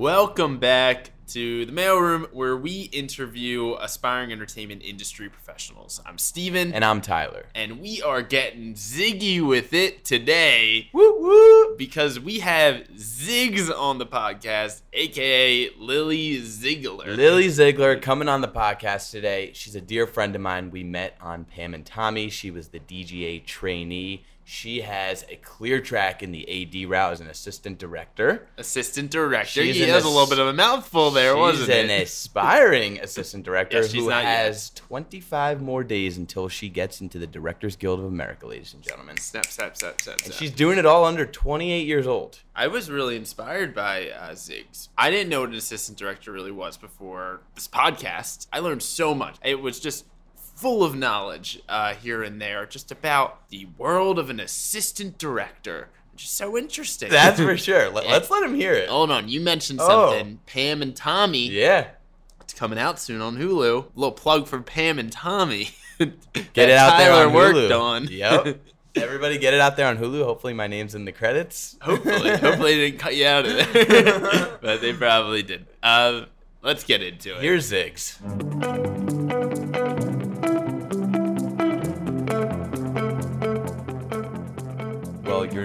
Welcome back to the mailroom where we interview aspiring entertainment industry professionals. I'm Steven And I'm Tyler. and we are getting ziggy with it today. Woo woo! Because we have Ziggs on the podcast, aka Lily Ziegler. Lily Ziegler coming on the podcast today. She's a dear friend of mine. We met on Pam and Tommy. She was the DGA trainee. She has a clear track in the AD route as an assistant director. assistant director. She's He an has a little bit of a mouthful there, wasn't it? She's an aspiring assistant director Yeah, she's who not yet. has 25 more days until she gets into the Directors Guild of America, ladies and gentlemen. Snap, snap, snap, snap, And snap. she's doing it all under 28 years old. I was really inspired by uh, Ziggs. I didn't know what an assistant director really was before this podcast. I learned so much. It was just full of knowledge uh, here and there, just about the world of an assistant director. Just so interesting. That's for sure. Let, us let him hear it. Hold on, you mentioned something. Oh. Pam and Tommy. Yeah. It's coming out soon on Hulu. A little plug for Pam and Tommy. Get it out there on worked Hulu. on. Yep. Everybody get it out there on Hulu. Hopefully my name's in the credits. Hopefully, hopefully they didn't cut you out of there, but they probably did. Uh, let's get into it. Here's Ziggs.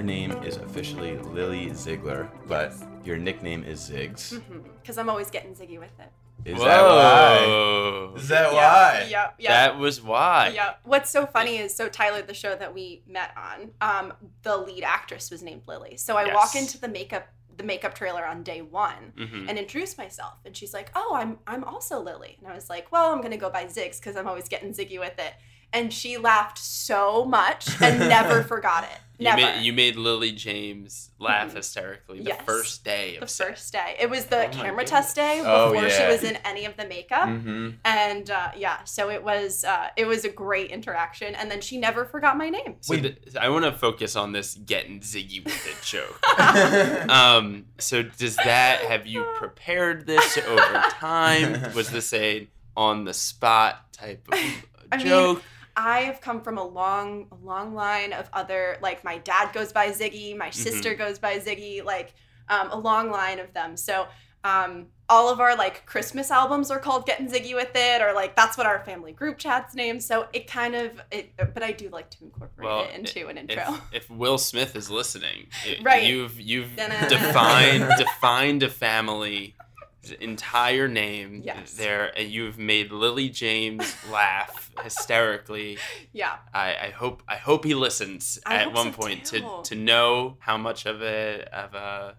Name is officially Lily Ziegler, but your nickname is Ziggs. Because I'm always getting ziggy with it. Is that why? Whoa. Is that yeah, why? Yeah, yeah. That was why. yeah. What's so funny is so Tyler, the show that we met on, um, the lead actress was named Lily. So I walk into the makeup the makeup trailer on day one Mhm. and introduce myself, and she's like, "Oh, I'm I'm also Lily," and I was like, "Well, I'm gonna go by Ziggs because I'm always getting ziggy with it." And she laughed so much and never forgot it. You Never. made, you made Lily James laugh Mhm. hysterically the Yes. first day of the set. first day. It was the Oh camera goodness. test day Oh, before she was in any of the makeup. Mm-hmm. and uh, yeah so it was uh, it was a great interaction and then she never forgot my name So th- I want to focus on this getting ziggy with it joke. Mm-hmm. um, so does that have you prepared this over time? Was this a on the spot type of I mean, joke? I've come from a long a long line of other like my dad goes by ziggy my sister Mm-hmm. goes by ziggy like um, a long line of them so um, all of our like christmas albums are called getting ziggy with it or like that's what our family group chat's named so it kind of it but i do like to incorporate Well, it into an intro if Will Smith is listening, it- Right. you've you've defined defined a family entire name Yes. there and you've made Lily James laugh hysterically. yeah I, I hope I hope he listens I at one so point too. to to know how much of a of a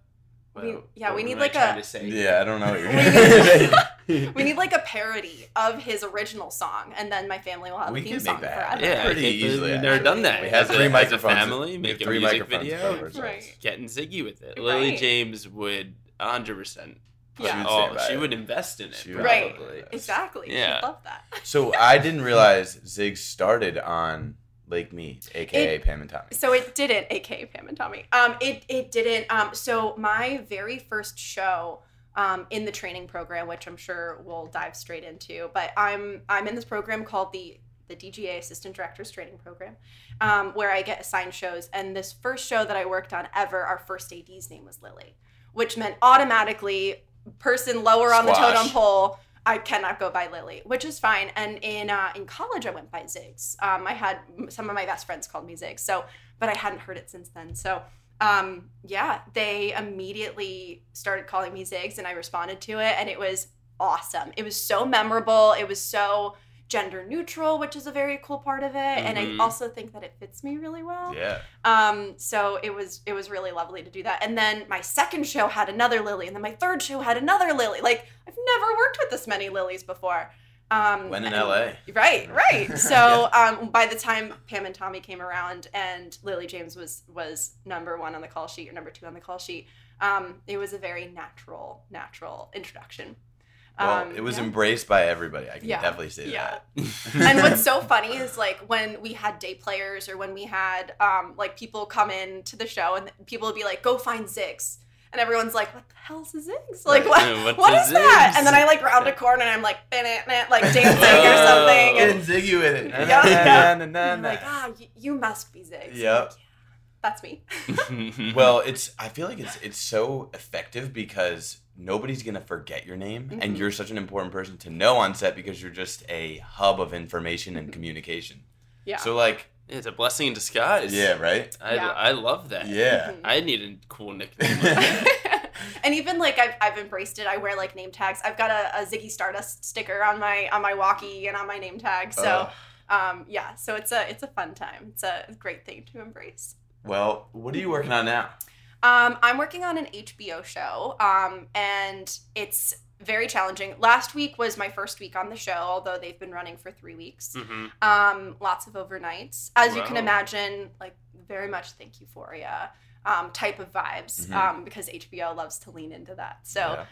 We- yeah, what we need like a- to say? Yeah, I don't know what you're We going we need like a parody of his original song and then my family will have We a theme can song make that forever Yeah, Pretty I can't believe easily, We've never done that. We have As a- three as a microphones. family, We make have a music microphones video. Right. Getting ziggy with it. Lily James would 100. Percent Yeah. would Oh, she it. would invest in it. She Right. Exactly. Yeah. Yeah. love that. So I didn't realize Zig started on Lake Mead, aka It- Pam and Tommy. So it didn't, aka Pam and Tommy. Um, it it didn't. Um, so my very first show, um, in the training program, which I'm sure we'll dive straight into, but I'm I'm in this program called the the DGA Assistant Directors Training Program, um, where I get assigned shows. And this first show that I worked on ever, our first AD's name was Lily, which meant automatically person lower on the totem pole. I cannot go by Lily, which is fine. And in uh, in college, I went by Ziggs. Um, I had some of my best friends called me Ziggs. So, but I hadn't heard it since then. So, um, yeah, they immediately started calling me Ziggs, and I responded to it, and it was awesome. It was so memorable. It was so gender neutral, which is a very cool part of it, and Mhm. I also think that it fits me really well. Yeah. Um, so it was it was really lovely to do that. And then my second show had another Lily, and then my third show had another Lily. Like I've never worked with this many Lilies before. Um, When in and- LA. Right, right. So um, by the time Pam and Tommy came around and Lily James was was number one on the call sheet or number two on the call sheet, um, it was a very natural, natural introduction. Well, Um, it was yeah. embraced by everybody. I can Yeah. definitely say Yeah. that. and what's so funny is like when we had day players or when we had um, like people come in to the show and people would be like, "Go find Ziggs," and everyone's like, "What the hell's a Ziggs? Like Right. what? Yeah, what's what a is that?" And then I like round a corner and I'm like, "Bennett," like dancing or something, Get and Ziggy with it. Yeah. Like, "Ah, you must be Ziggs." Yep. Like, That's me. well, it's I feel like it's it's so effective because nobody's gonna forget your name, and Mhm. you're such an important person to know on set because you're just a hub of information and communication. Yeah. So like, it's a blessing in disguise. yeah, right. I, Yeah. I love that. Yeah. Mhm. I need a cool nickname. like and even like I've, I've embraced it. I wear like name tags. I've got a, a Ziggy Stardust sticker on my on my walkie and on my name tag. So Ugh. um, yeah, so it's a it's a fun time. It's a great thing to embrace. Well, what are you working on now? Um, I'm working on an HBO show, um, and it's very challenging. Last week was my first week on the show, although they've been running for three weeks. Mhm. Um, lots of overnights, as you can imagine. Like very much think Euphoria um, type of vibes, Mhm. um, because HBO loves to lean into that. So. Yeah.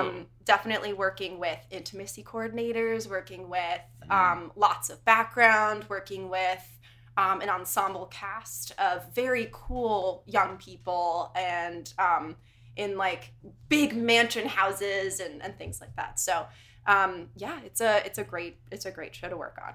um, definitely working with intimacy coordinators, working with Mm. um, lots of background, working with um, an ensemble cast of very cool young people and um, in like big mansion houses and, and things like that. So um, yeah, it's a it's a great it's a great show to work on.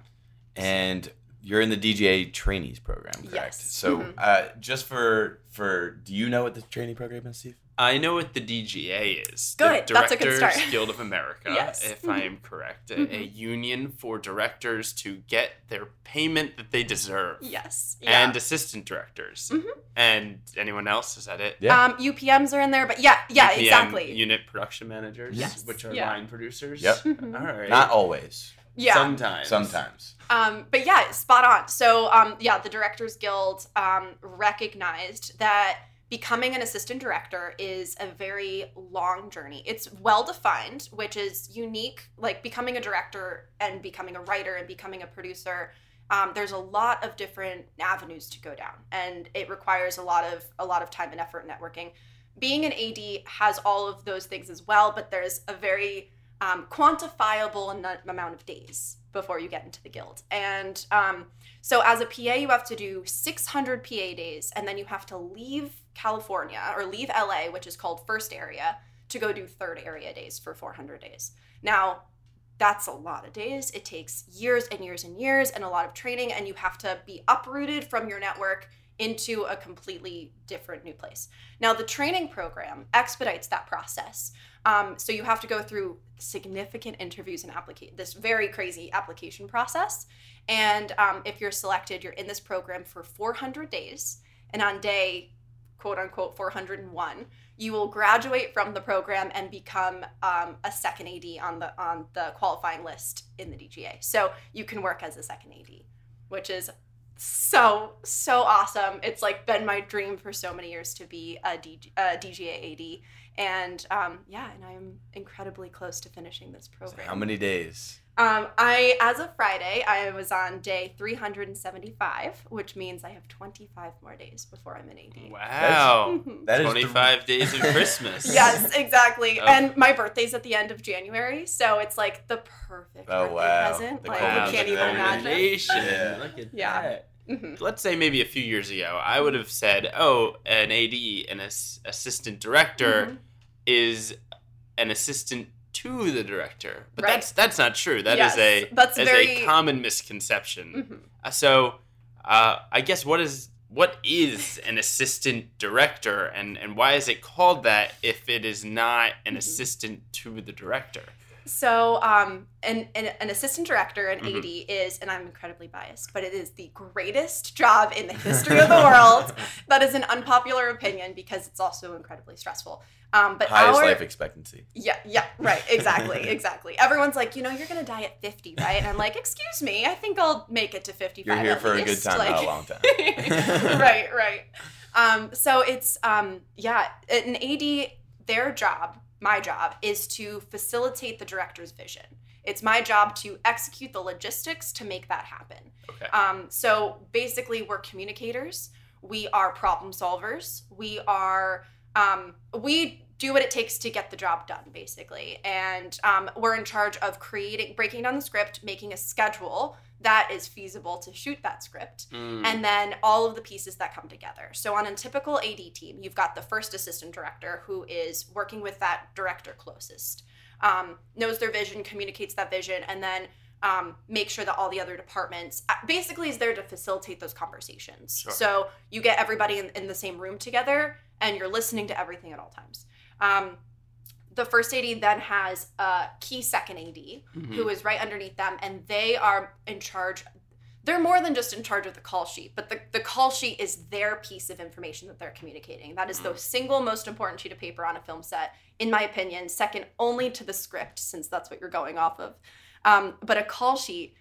and you're in the DGA trainees program, correct? Yes. So, Mhm. uh, just for for, do you know what the trainee program is, Steve? I know what the DGA is. Good, The that's a good start. Guild of America, Yes. if I Mhm. am correct. A, a Mhm. union for directors to get their payment that they deserve. Yes. Yeah. And assistant directors. Mhm. And anyone else? Is that it? Yeah. um, UPMs are in there, but yeah, yeah, UPM, exactly. Unit production managers, Yes. which are Yeah. line producers. Yep. Mhm. All right. Not always. Yeah. Sometimes. Sometimes. Um, but yeah, spot on. So um, yeah, the Directors Guild um, recognized that becoming an assistant director is a very long journey. It's well defined, which is unique. Like becoming a director and becoming a writer and becoming a producer. Um, there's a lot of different avenues to go down, and it requires a lot of a lot of time and effort networking. Being an AD has all of those things as well, but there's a very um, quantifiable amount of days before you get into the guild. And um, so, as a PA, you have to do 600 PA days, and then you have to leave California or leave LA, which is called first area, to go do third area days for 400 days. Now, that's a lot of days. It takes years and years and years and a lot of training, and you have to be uprooted from your network into a completely different new place. Now, the training program expedites that process. Um, so you have to go through significant interviews and this very crazy application process. And um, if you're selected, you're in this program for 400 days. And on day, quote unquote, 401, you will graduate from the program and become um, a second AD on the on the qualifying list in the DGA. So you can work as a second AD, which is so so awesome. It's like been my dream for so many years to be a, DG, a DGA AD, and um, yeah, and I'm incredibly close to finishing this program. How many days? Um, I as of Friday, I was on day 375, which means I have 25 more days before I'm an AD. Wow. That is the- 25 days of Christmas. Yes, exactly. Oh. And my birthday's at the end of January, so it's like the perfect Oh, birthday wow. present. The like Wow, you can't even imagine. Nation. Yeah. Look at Yeah. that. Hmm Let's say maybe a few years ago, I would have said, "Oh, an AD, an ass- assistant director, Mhm. is an assistant to the director." But Right. that's that's not true. That is Yes, a that's is very- a common misconception. Mhm. Uh, So, uh, I guess what is what is an assistant director, and and why is it called that if it is not an Mhm. assistant to the director? So, um, an, an, an assistant director, an Mhm. AD, is, and I'm incredibly biased, but it is the greatest job in the history of the world. That is an unpopular opinion because it's also incredibly stressful. Um, but Highest our, life expectancy. Yeah, yeah, right, exactly, exactly. Everyone's like, you know, you're gonna die at 50, right? And I'm like, excuse me, I think I'll make it to 55. You're here for a good time, Like- not a long time. right, right. Um, so it's um, yeah, an AD. Their job, my job, is to facilitate the director's vision. It's my job to execute the logistics to make that happen. Okay. Um, so basically, we're communicators. We are problem solvers. We are um, we do what it takes to get the job done, basically. And um, we're in charge of creating, breaking down the script, making a schedule that is feasible to shoot that script, Mm. and then all of the pieces that come together. So on a typical AD team, you've got the first assistant director who is working with that director closest, um, knows their vision, communicates that vision, and then um, make sure that all the other departments uh, basically is there to facilitate those conversations. Sure. So you get everybody in, in the same room together and you're listening to everything at all times. Um, the first AD then has a key second AD Mm-hmm. who is right underneath them, and they are in charge. They're more than just in charge of the call sheet, but the, the call sheet is their piece of information that they're communicating. That is the single most important sheet of paper on a film set, in my opinion, second only to the script, since that's what you're going off of. Um, but a call sheet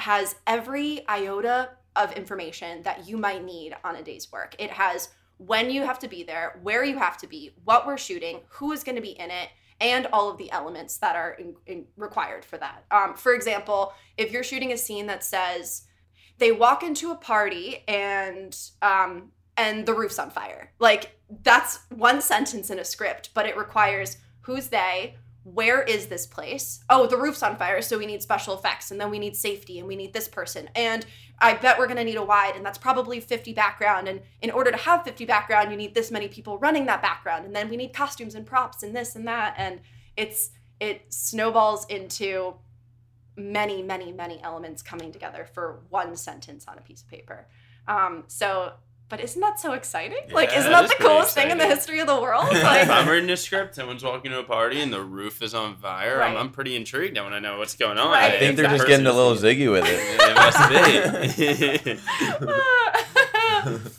has every iota of information that you might need on a day's work. It has when you have to be there, where you have to be, what we're shooting, who is going to be in it, and all of the elements that are in, in- required for that. Um, for example, if you're shooting a scene that says they walk into a party and um, and the roof's on fire, like that's one sentence in a script, but it requires who's they, where is this place? Oh, the roof's on fire, so we need special effects, and then we need safety, and we need this person. And I bet we're gonna need a wide, and that's probably 50 background. And in order to have 50 background, you need this many people running that background, and then we need costumes and props and this and that. And it's it snowballs into many, many, many elements coming together for one sentence on a piece of paper. Um, so but isn't that so exciting? like, isn't that that is the pretty coolest thing in the history of the world? if I'm reading a script, someone's walking to a party and the roof is on fire. Right. I'm, I'm pretty intrigued. I want to know what's going on. Right. I think If they're just getting a little ziggy with it. It must be.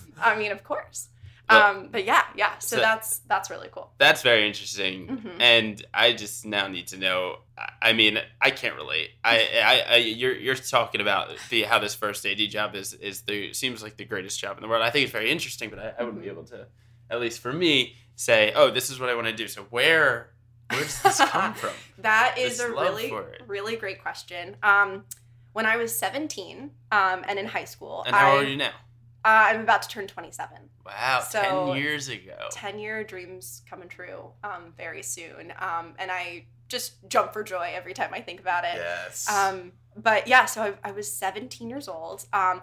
I mean, of course. Um, but yeah, yeah. So, so- that's that's really cool. That's very interesting, Mhm. and I just now need to know. I- mean, I can't relate. I, I, I you're you're talking about the how this first AD job is is the seems like the greatest job in the world. I think it's very interesting, but I, I wouldn't be Mhm. able to, at least for me, say, oh, this is what I want to do. So where where does this come from? That is This a really really great question. Um, when I was 17 um, and in high school, And how I, old are you now? Uh, I'm about to turn 27. Wow, So- ten years ago. 10 year dreams coming true um, very soon. Um, and I just jump for joy every time I think about it. Yes. Um, but yeah, so I, I was 17 years old. Um,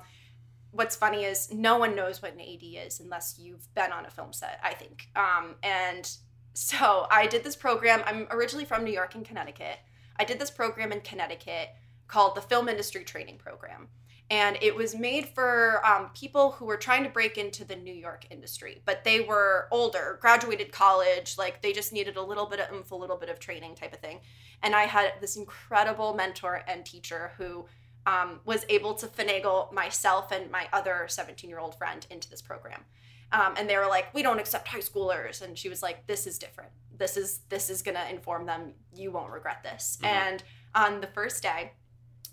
what's funny is no one knows what an AD is unless you've been on a film set, I think. Um, and so I did this program. I'm originally from New York and Connecticut. I did this program in Connecticut called the Film Industry Training Program. And it was made for um, people who were trying to break into the New York industry, but they were older, graduated college, like they just needed a little bit of oomph, a little bit of training type of thing and I had this incredible mentor and teacher who um, was able to finagle myself and my other 17 year old friend into this program. Um, and they were like, "We don't accept high schoolers," and she was like, "This is different. This is this is gonna inform them. You won't regret this." Mhm. And on the first day,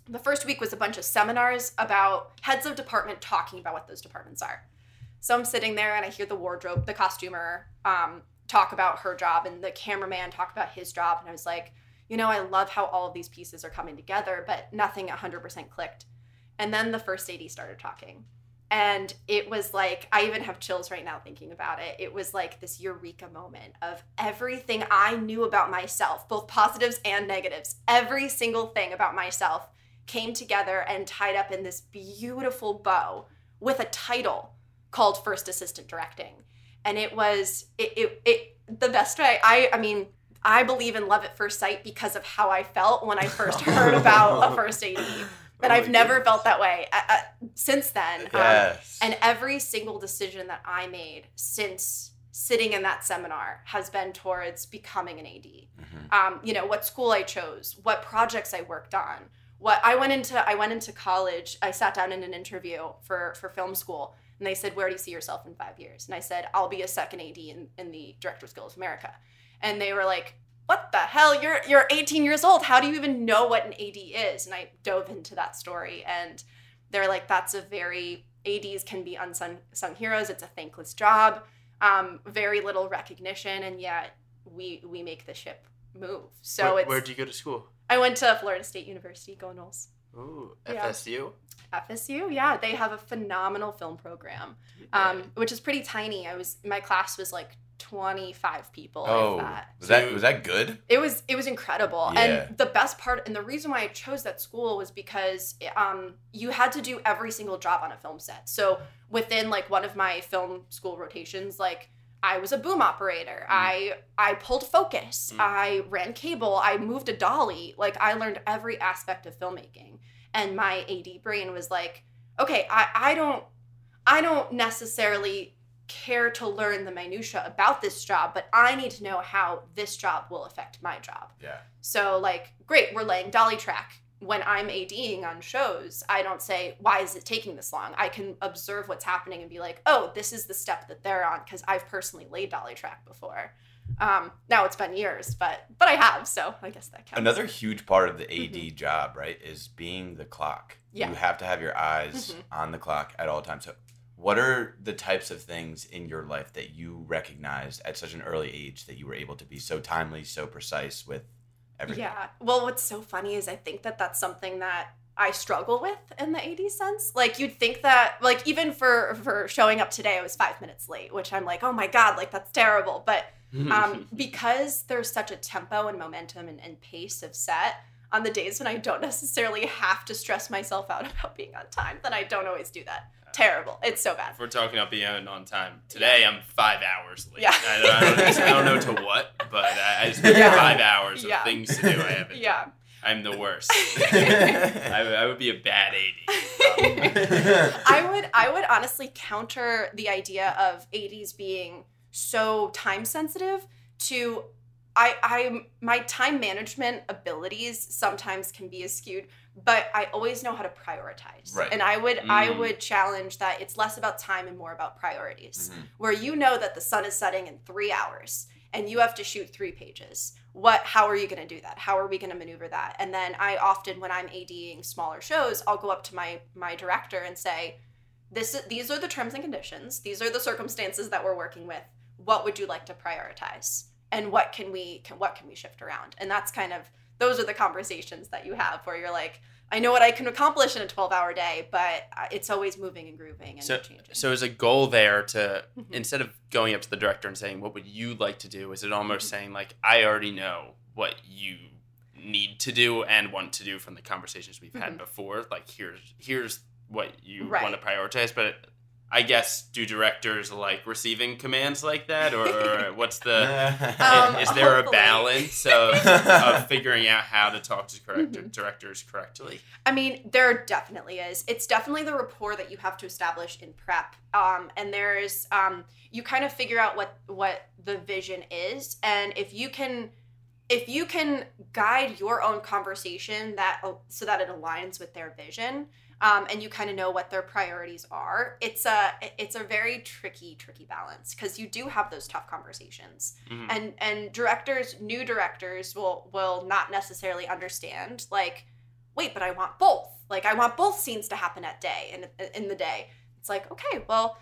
the first week was a bunch of seminars about heads of department talking about what those departments are. So I'm sitting there and I hear the wardrobe, the costumer, um, talk about her job and the cameraman talk about his job. And I was like, you know, I love how all of these pieces are coming together, but nothing 100% clicked. And then the first AD started talking. And it was like, I even have chills right now thinking about it. It was like this eureka moment of everything I knew about myself, both positives and negatives. Every single thing about myself came together and tied up in this beautiful bow with a title called First Assistant Directing. And it was, it, it, it the best way, I, I mean, I believe in love at first sight because of how I felt when I first heard about a first AD. But Oh I've never goodness. felt that way uh, uh, since then. Um, Yes. and every single decision that I made since sitting in that seminar has been towards becoming an AD. Mhm. Um, you know, what school I chose, what projects I worked on. What I went into I went into college, I sat down in an interview for for film school and they said, Where do you see yourself in five years? And I said, I'll be a second AD in, in the Directors Guild of America. And they were like, What the hell? You're you're 18 years old. How do you even know what an AD is? And I dove into that story and they're like, that's a very ADs can be unsung sung heroes it's a thankless job um, very little recognition and yet we we make the ship move so Where, it's where'd you go to school? i went to florida state university go Noles Ooh, Yeah. FSU. fsu yeah they have a phenomenal film program um, which is pretty tiny i was my class was like 25 people oh, that was that was that good? it was it was incredible Yeah. and the best part and the reason why i chose that school was because um, you had to do every single job on a film set so within like one of my film school rotations like I was a boom operator. I I pulled focus. Mm. I ran cable. I moved a dolly. Like I learned every aspect of filmmaking. And my AD brain was like, okay, I, I don't I don't necessarily care to learn the minutia about this job, but I need to know how this job will affect my job. Yeah. So like, great, we're laying dolly track. When I'm ADing on shows, I don't say, why is it taking this long? I can observe what's happening and be like, oh, this is the step that they're on because I've personally laid dolly track before. Um, now it's been years, but but I have, so I guess that counts. Another huge part of the AD Mhm. job, right, is being the clock. Yeah. You have to have your eyes Mhm. on the clock at all times. So, what are the types of things in your life that you recognized at such an early age that you were able to be so timely, so precise with everything? Yeah. Well, what's so funny is I think that that's something that I struggle with in the AD sense. Like you'd think that like even for for showing up today I was 5 minutes late, which I'm like, "Oh my god, like that's terrible." But um because there's such a tempo and momentum and, and pace of set on the days when I don't necessarily have to stress myself out about being on time, then I don't always do that. Terrible. It's so bad. If we're talking about being on time, today I'm five hours late. Yeah. I, don't, I, don't, I don't know to what, but I, I just have Yeah. five hours of Yeah. things to do. I haven't. Yeah. I'm the worst. I, would- I would be a bad AD. I would I would honestly counter the idea of ADs being so time sensitive to I I my time management abilities sometimes can be skewed, but I always know how to prioritize. Right. And I would I Mm. would challenge that it's less about time and more about priorities. Mhm. Where you know that the sun is setting in 3 hours and you have to shoot 3 pages. What how are you going to do that? How are we going to maneuver that? And then I often when I'm ADing smaller shows, I'll go up to my my director and say, this these are the terms and conditions. These are the circumstances that we're working with. What would you like to prioritize? And what can we can, what can we shift around? And that's kind of those are the conversations that you have where you're like, I know what I can accomplish in a 12-hour day, but uh, it's always moving and grooving and So, changing. so is a goal there to Mhm. instead of going up to the director and saying, "What would you like to do?" Is it almost Mm-hmm. saying like, "I already know what you need to do and want to do from the conversations we've had Mhm. before. Like, here's here's what you Right. want to prioritize." But I guess do directors like receiving commands like that, or, or what's the Um, is there a balance of, of figuring out how to talk to correct Mhm. directors correctly? I mean, there definitely is. It's definitely the rapport that you have to establish in prep. Um, and there's um, you kind of figure out what what the vision is, and if you can if you can guide your own conversation that so that it aligns with their vision, um, and you kind of know what their priorities are, it's a it's a very tricky tricky balance because you do have those tough conversations. Mhm. and and directors new directors will will not necessarily understand like wait but i want both. Like i want both scenes to happen at day and in the day. It's like okay well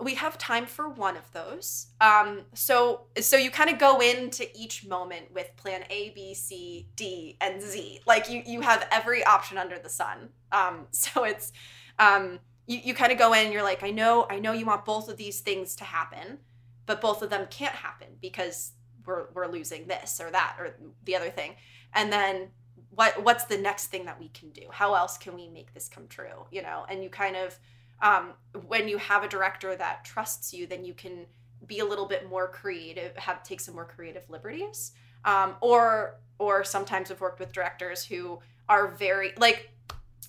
we have time for one of those. Um so so you kind of go into each moment with plan a b c d and z. Like you you have every option under the sun. Um so it's um you, you kind of go in and you're like i know i know you want both of these things to happen but both of them can't happen because we're we're losing this or that or the other thing. And then what what's the next thing that we can do? How else can we make this come true you know? And you kind of um, when you have a director that trusts you then you can be a little bit more creative have take some more creative liberties. Um, or or sometimes i've worked with directors who are very like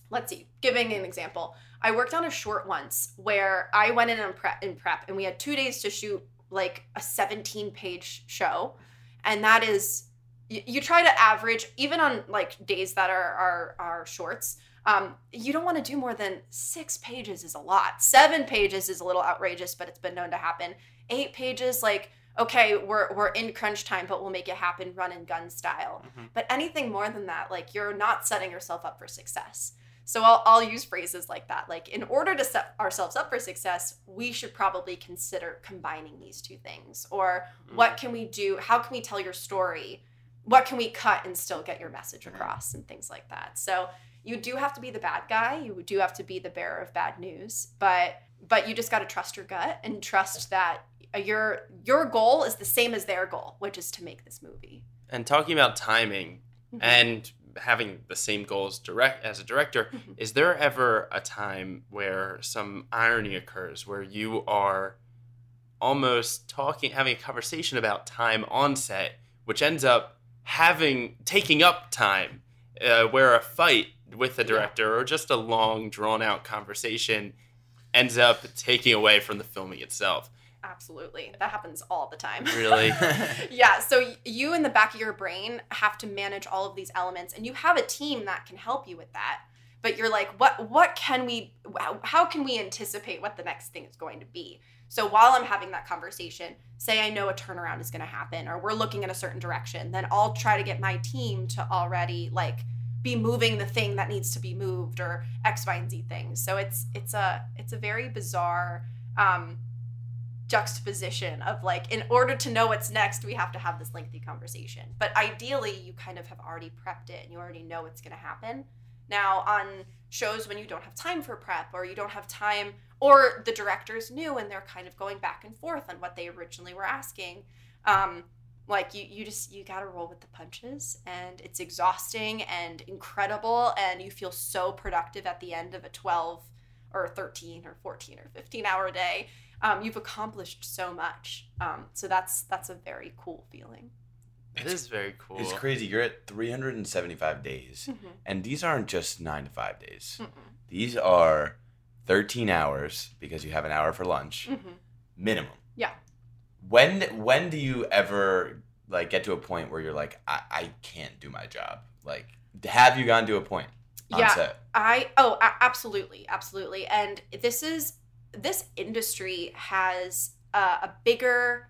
let's see giving an example. I worked on a short once where i went in and prep, in prep and we had two days to shoot like a 17 page show. And that is you, you try to average even on like days that are are, are shorts um, you don't want to do more than six pages is a lot. Seven pages is a little outrageous but it's been known to happen. Eight pages like okay we're, we're in crunch time but we'll make it happen run and gun style. Mhm. but anything more than that like you're not setting yourself up for success. So I'll, I'll use phrases like that like in order to set ourselves up for success we should probably consider combining these two things. Or what can we do how can we tell your story? What can we cut and still get your message across and things like that? So you do have to be the bad guy you do have to be the bearer of bad news but but you just got to trust your gut and trust that your your goal is the same as their goal which is to make this movie And talking about timing Mhm. and having the same goals direct as a director, Mhm. is there ever a time where some irony occurs where you are almost talking, having a conversation about time on set, which ends up having taking up time, uh, where a fight with the director or just a long, drawn out conversation ends up taking away from the filming itself. Absolutely. That happens all the time. Really? yeah. So you in the back of your brain have to manage all of these elements and you have a team that can help you with that. But you're like, what what can we how- how can we anticipate what the next thing is going to be? So while I'm having that conversation, say I know a turnaround is going to happen or we're looking in a certain direction, then I'll try to get my team to already like be moving the thing that needs to be moved or X, Y, and Z things. So it's it's a it's a very bizarre um, juxtaposition of like in order to know what's next we have to have this lengthy conversation but ideally you kind of have already prepped it and you already know what's going to happen now on shows when you don't have time for prep or you don't have time or the director's new and they're kind of going back and forth on what they originally were asking um, like you, you just you gotta roll with the punches and it's exhausting and incredible and you feel so productive at the end of a 12 or 13 or 14 or 15 hour day um, you've accomplished so much um, so that's that's a very cool feeling It is very cool. It's crazy. You're at 375 days, Mhm. and these aren't just nine to five days. Mm-mm. These are 13 hours because you have an hour for lunch Mhm. minimum. Yeah. When when do you ever like get to a point where you're like, I, I can't do my job? Like, have you gotten to a point on Yeah. set? I oh absolutely absolutely and this is this industry has a, a bigger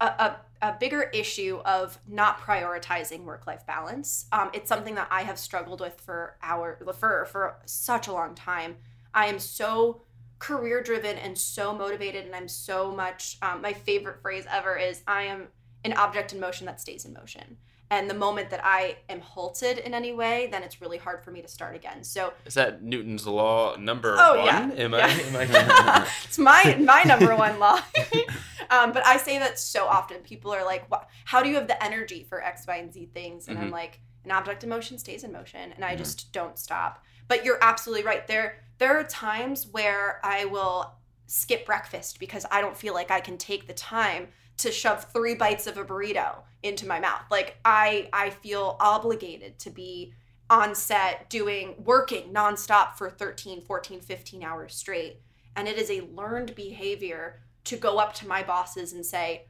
a, a, a bigger issue of not prioritizing work life balance. Um, it's something that I have struggled with for our for for such a long time. I am so career driven and so motivated, and I'm so much. Um, my favorite phrase ever is I am an object in motion that stays in motion. And the moment that I am halted in any way, then it's really hard for me to start again. So Is that Newton's law number Oh, one? yeah. Am I? Yeah. Am I it's my my number one law. um, but I say that so often. People are like, How do you have the energy for X, Y, and Z things?" And I'm Mhm. like, "An object in motion stays in motion, and I just don't stop." But you're absolutely right. There there are times where I will skip breakfast because I don't feel like I can take the time to shove three bites of a burrito into my mouth. Like I I feel obligated to be on set doing working nonstop for 13, 14, 15 hours straight. And it is a learned behavior to go up to my bosses and say,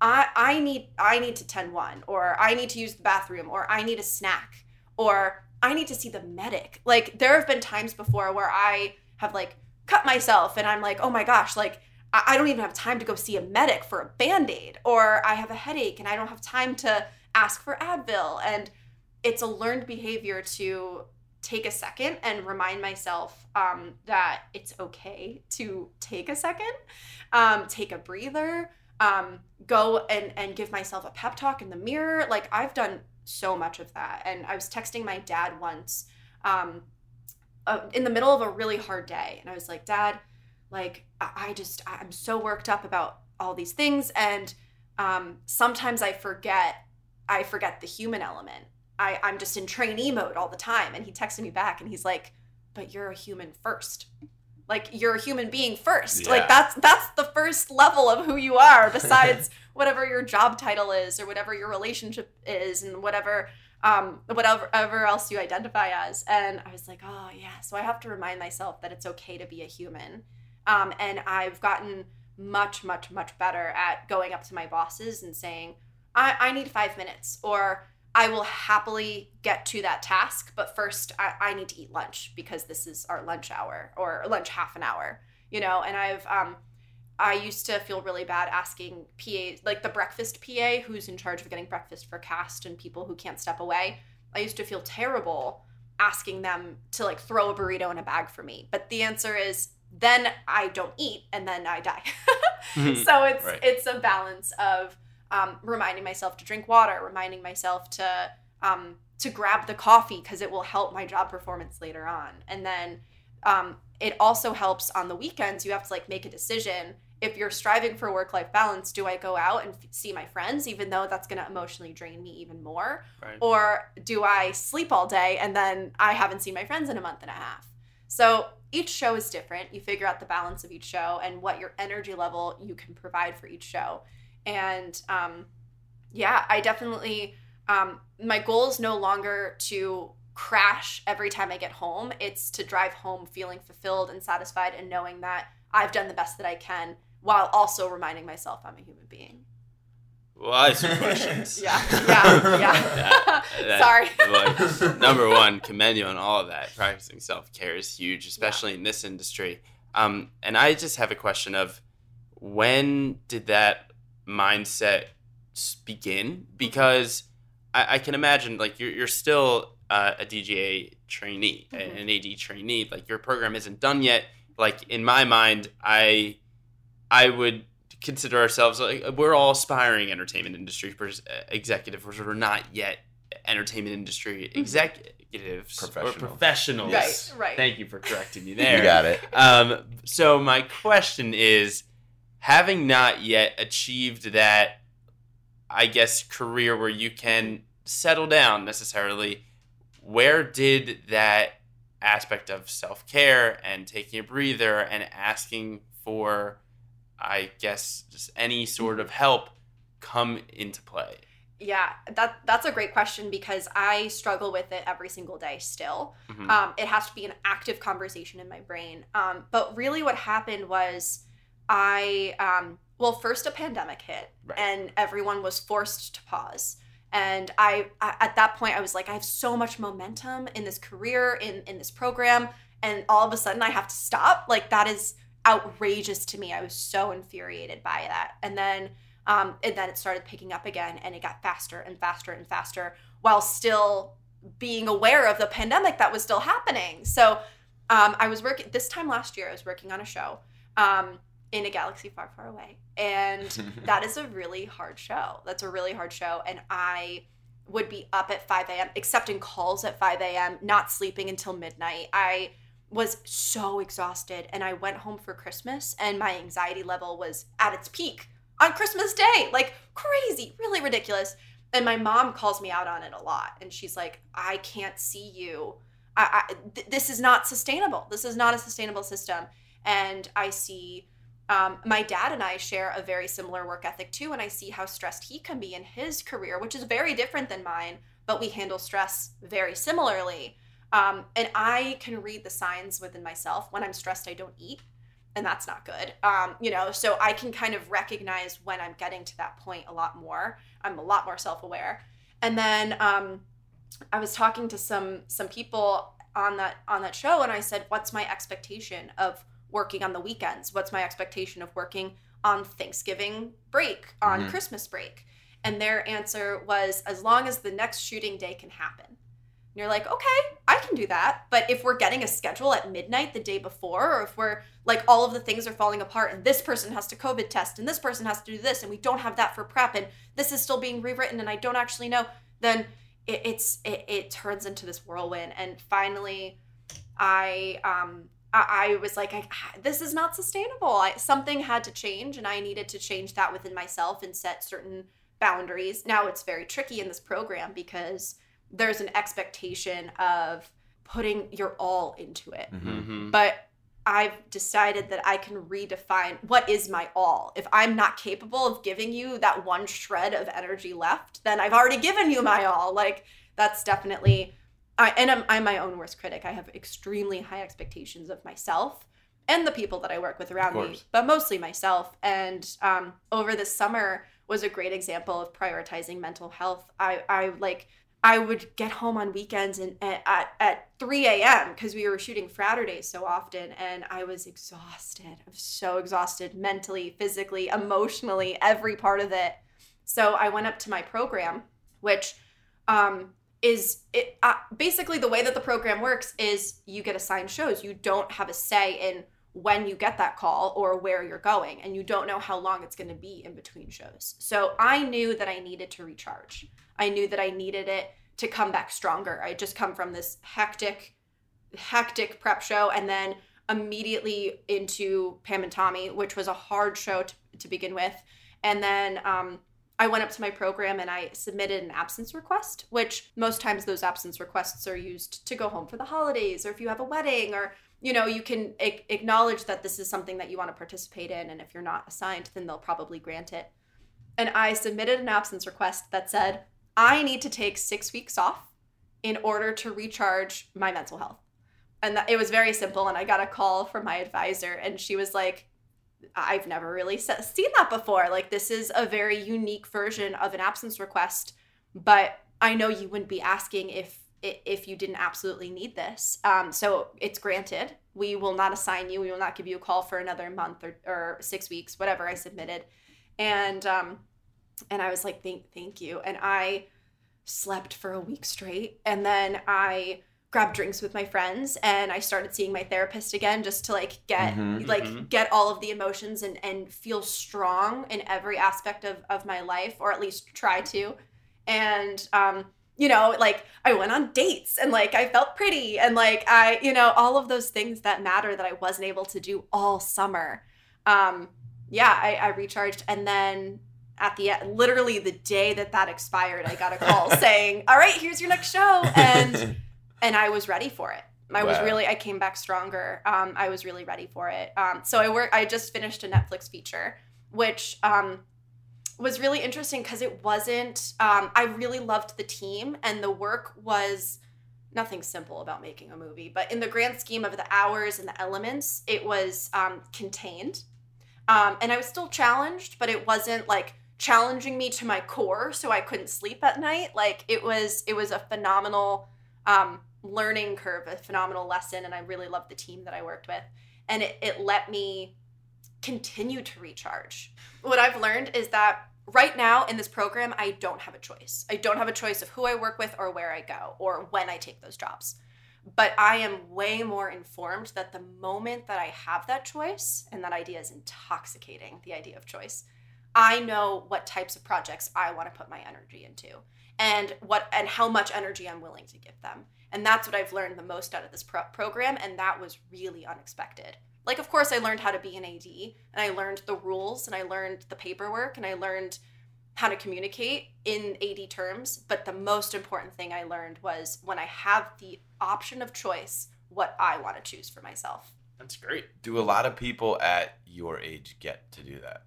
I, I need I need to 10-1, or I need to use the bathroom, or I need a snack, or I need to see the medic. Like there have been times before where I have like cut myself and I'm like, oh my gosh, like I, I don't even have time to go see a medic for a band-aid, or I have a headache and I don't have time to ask for Advil. And it's a learned behavior to take a second and remind myself um, that it's okay to take a second, um, take a breather, um, go and, and give myself a pep talk in the mirror. Like I've done so much of that. And I was texting my dad once um, uh, in the middle of a really hard day. And I was like, Dad, like, I, I just, I'm so worked up about all these things. And um, sometimes I forget, I forget the human element. I, I'm just in trainee mode all the time. And he texted me back and he's like, but you're a human first. Like you're a human being first. Yeah. Like that's that's the first level of who you are, besides whatever your job title is or whatever your relationship is and whatever um whatever whatever else you identify as. And I was like, oh yeah. So I have to remind myself that it's okay to be a human. Um, and I've gotten much, much, much better at going up to my bosses and saying, I, I need five minutes, or I will happily get to that task, but first I, I need to eat lunch because this is our lunch hour or lunch half an hour, you know. And I've um, I used to feel really bad asking PA like the breakfast PA who's in charge of getting breakfast for cast and people who can't step away. I used to feel terrible asking them to like throw a burrito in a bag for me, but the answer is then I don't eat and then I die. so it's Right. it's a balance of um, reminding myself to drink water, reminding myself to um, to grab the coffee because it will help my job performance later on, and then um, it also helps on the weekends. You have to like make a decision. If you're striving for work life balance, do I go out and f- see my friends, even though that's going to emotionally drain me even more? Right. Or do I sleep all day and then I haven't seen my friends in a month and a half? So each show is different. You figure out the balance of each show and what your energy level you can provide for each show. And um, yeah, I definitely, um, my goal is no longer to crash every time I get home. It's to drive home feeling fulfilled and satisfied and knowing that I've done the best that I can while also reminding myself I'm a human being. Well, I have some questions. Yeah, yeah, yeah. That- that- Sorry. like, number one, commend you on all of that. Practicing self care is huge, especially in this industry. Um, and I just have a question of when did that mindset begin? Because I, I can imagine, like, you're, you're still uh, a DGA trainee, Mhm. an AD trainee. Like, your program isn't done yet. Like, in my mind, I, I would consider ourselves like we're all aspiring entertainment industry pers- executives. We're not yet entertainment industry executives or Professionals. professionals. Right, right. Thank you for correcting me there. You got it. Um, so my question is, having not yet achieved that, I guess, career where you can settle down necessarily, where did that aspect of self care and taking a breather and asking for, I guess, just any sort of help come into play? Yeah, that that's a great question because I struggle with it every single day still. Mhm. Um, it has to be an active conversation in my brain. Um, but really, what happened was I, um, well, first a pandemic hit Right. and everyone was forced to pause. And I, I, at that point, I was like, I have so much momentum in this career, in in this program, and all of a sudden I have to stop. Like that is outrageous to me. I was so infuriated by that. And then, um, and then it started picking up again, and it got faster and faster and faster, while still being aware of the pandemic that was still happening. So, um, I was working this time last year. I was working on a show. Um, in a galaxy far, far away. And that is a really hard show. That's a really hard show. And I would be up at 5 a.m., accepting calls at 5 a.m., not sleeping until midnight. I was so exhausted. And I went home for Christmas, and my anxiety level was at its peak on Christmas Day. Like crazy, really ridiculous. And my mom calls me out on it a lot. And she's like, I can't see you. I, I, th- this is not sustainable. This is not a sustainable system. And I see um, my dad and I share a very similar work ethic too, and I see how stressed he can be in his career, which is very different than mine, but we handle stress very similarly. Um, and I can read the signs within myself. When I'm stressed, I don't eat, and that's not good. Um, you know, so I can kind of recognize when I'm getting to that point a lot more. I'm a lot more self-aware. And then um, I was talking to some some people on that on that show, and I said, "What's my expectation of?" Working on the weekends? What's my expectation of working on Thanksgiving break, on Mhm. Christmas break? And their answer was as long as the next shooting day can happen. And you're like, okay, I can do that. But if we're getting a schedule at midnight the day before, or if we're like all of the things are falling apart and this person has to COVID test and this person has to do this and we don't have that for prep and this is still being rewritten and I don't actually know, then it, it's it, it turns into this whirlwind. And finally, I um I, I was like, I, this is not sustainable. I, something had to change, and I needed to change that within myself and set certain boundaries. Now it's very tricky in this program because there's an expectation of putting your all into it. Mhm. Mm-hmm. But I've decided that I can redefine what is my all. If I'm not capable of giving you that one shred of energy left, then I've already given you my all. Like that's definitely I and I'm I'm my own worst critic. I have extremely high expectations of myself and the people that I work with around me, but mostly myself. And um, over the summer was a great example of prioritizing mental health. I I like I would get home on weekends and at at, at 3 a.m. because we were shooting Fridays so often, and I was exhausted. I was so exhausted mentally, physically, emotionally, every part of it. So I went up to my program, which um, is it uh, basically the way that the program works is you get assigned shows. You don't have a say in when you get that call or where you're going, and you don't know how long it's going to be in between shows. So I knew that I needed to recharge. I knew that I needed it to come back stronger. I just come from this hectic, hectic prep show, and then immediately into Pam and Tommy, which was a hard show to, to begin with. And then um, I went up to my program and I submitted an absence request, which most times those absence requests are used to go home for the holidays or if you have a wedding or you know, you can a- acknowledge that this is something that you want to participate in. And if you're not assigned, then they'll probably grant it. And I submitted an absence request that said, I need to take six weeks off in order to recharge my mental health. And that, it was very simple. And I got a call from my advisor, and she was like, I've never really seen that before. Like, this is a very unique version of an absence request, but I know you wouldn't be asking if if you didn't absolutely need this. Um, so it's granted. We will not assign you. We will not give you a call for another month or, or six weeks, whatever I submitted. And um, and I was like, thank thank you. And I slept for a week straight, and then I grabbed drinks with my friends and I started seeing my therapist again just to like get Mhm. like Mhm. get all of the emotions and and feel strong in every aspect of of my life or at least try to and um you know like I went on dates and like I felt pretty and like I you know all of those things that matter that I wasn't able to do all summer um yeah I, I recharged and then at the end literally the day that that expired I got a call saying all right here's your next show and and I was ready for it. I was really I came back stronger. Um, I was really ready for it. Um, so I work. I just finished a Netflix feature, which um, was really interesting because it wasn't. Um, I really loved the team and the work was nothing simple about making a movie, but in the grand scheme of the hours and the elements, it was um, contained. Um, and I was still challenged, but it wasn't like challenging me to my core, so I couldn't sleep at night. Like it was, it was a phenomenal um, learning curve, a phenomenal lesson, and I really loved the team that I worked with, and it, it let me continue to recharge. What I've learned is that right now in this program, I don't have a choice. I don't have a choice of who I work with or where I go or when I take those jobs. But I am way more informed that the moment that I have that choice, and that idea is intoxicating, the idea of choice, I know what types of projects I want to put my energy into and what and how much energy I'm willing to give them. And that's what I've learned the most out of this pro- program and that was really unexpected. Like of course I learned how to be an AD and I learned the rules and I learned the paperwork and I learned how to communicate in AD terms, but the most important thing I learned was when I have the option of choice what I want to choose for myself. That's great. Do a lot of people at your age get to do that?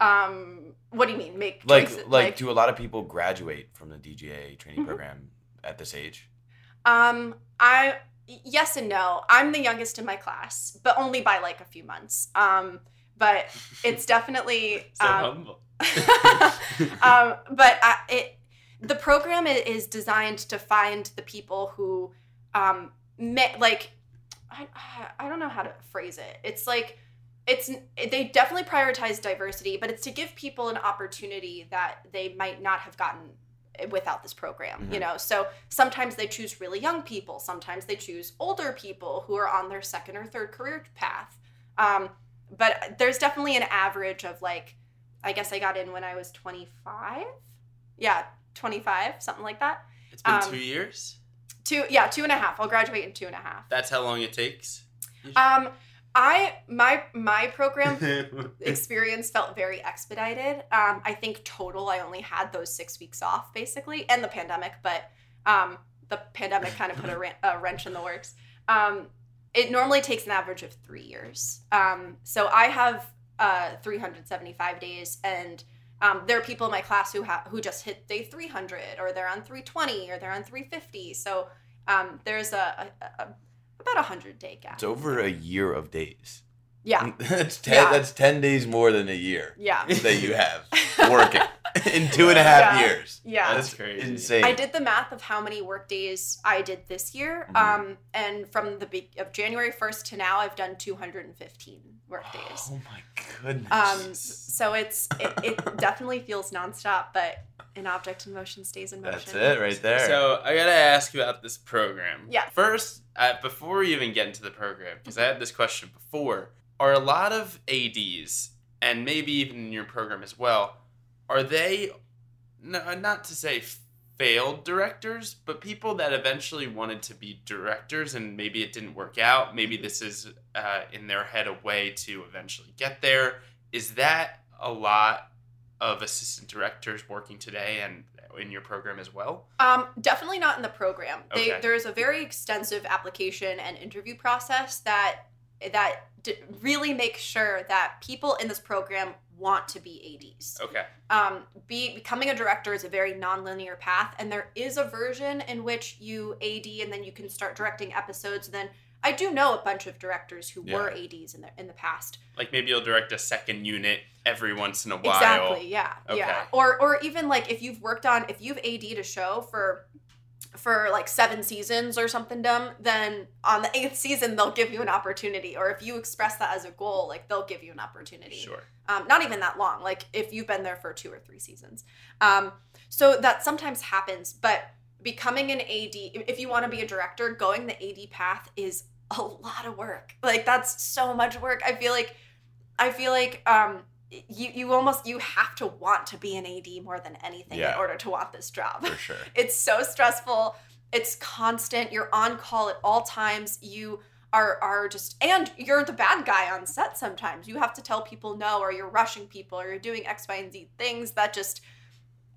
Um what do you mean make Like, choices- like, do a lot of people graduate from the DGA training Mhm. program at this age? Um, I yes and no. I'm the youngest in my class, but only by like a few months. Um, but it's definitely So um, humble. um, but I, it the program is designed to find the people who um me, like I, I don't know how to phrase it. It's like it's they definitely prioritize diversity, but it's to give people an opportunity that they might not have gotten without this program, you Mhm. know. So sometimes they choose really young people, sometimes they choose older people who are on their second or third career path. Um, but there's definitely an average of like I guess I got in when I was 25. Yeah, 25, something like that. It's been um, two years. Two, yeah, two and a half. I'll graduate in two and a half. That's how long it takes. Um, I my my program experience felt very expedited. Um, I think total I only had those six weeks off basically, and the pandemic, but um, the pandemic kind of put a, ran- a wrench in the works. Um, it normally takes an average of three years. Um, so I have uh, 375 days, and um, there are people in my class who have who just hit day 300, or they're on 320, or they're on 350. So um, there's a, a, a about a hundred day gap. It's over a year of days. yeah, that's ten. Yeah. That's ten days more than a year yeah. that you have working in two and a half Yeah. years. Yeah. That's crazy. Insane. I did the math of how many work days I did this year. Mhm. Um, and from the be- of January 1st to now, I've done 215 work days. Oh my goodness. Um, so it's it, it definitely feels nonstop, but an object in motion stays in motion. That's it right there. So I gotta ask you about this program. Yeah. First, uh, before we even get into the program, because I had this question before, are a lot of ADs and maybe even in your program as well, are they no, not to say failed directors, but people that eventually wanted to be directors and maybe it didn't work out. Maybe this is uh, in their head a way to eventually get there. Is that a lot of assistant directors working today and in your program as well? Um, definitely not in the program. They, Okay. There's a very extensive application and interview process that that d- really makes sure that people in this program want to be ADs. Okay. Um, be becoming a director is a very non-linear path, and there is a version in which you AD and then you can start directing episodes. And then I do know a bunch of directors who were ADs in the in the past. Like maybe you'll direct a second unit every once in a while. Exactly. Yeah. Okay. Yeah. Or or even like if you've worked on if you've AD'd a show for for like seven seasons or something dumb, then on the eighth season they'll give you an opportunity. Or if you express that as a goal, like they'll give you an opportunity. Sure. Um, not even that long. Like if you've been there for two or three seasons. Um, so that sometimes happens, but becoming an AD, if you want to be a director, going the AD path is a lot of work. Like that's so much work. I feel like, I feel like, um, you you almost you have to want to be an AD more than anything Yeah. in order to want this job. for sure. It's so stressful. It's constant. You're on call at all times. You are are just and you're the bad guy on set sometimes. You have to tell people no or you're rushing people or you're doing X, Y, and Z things that just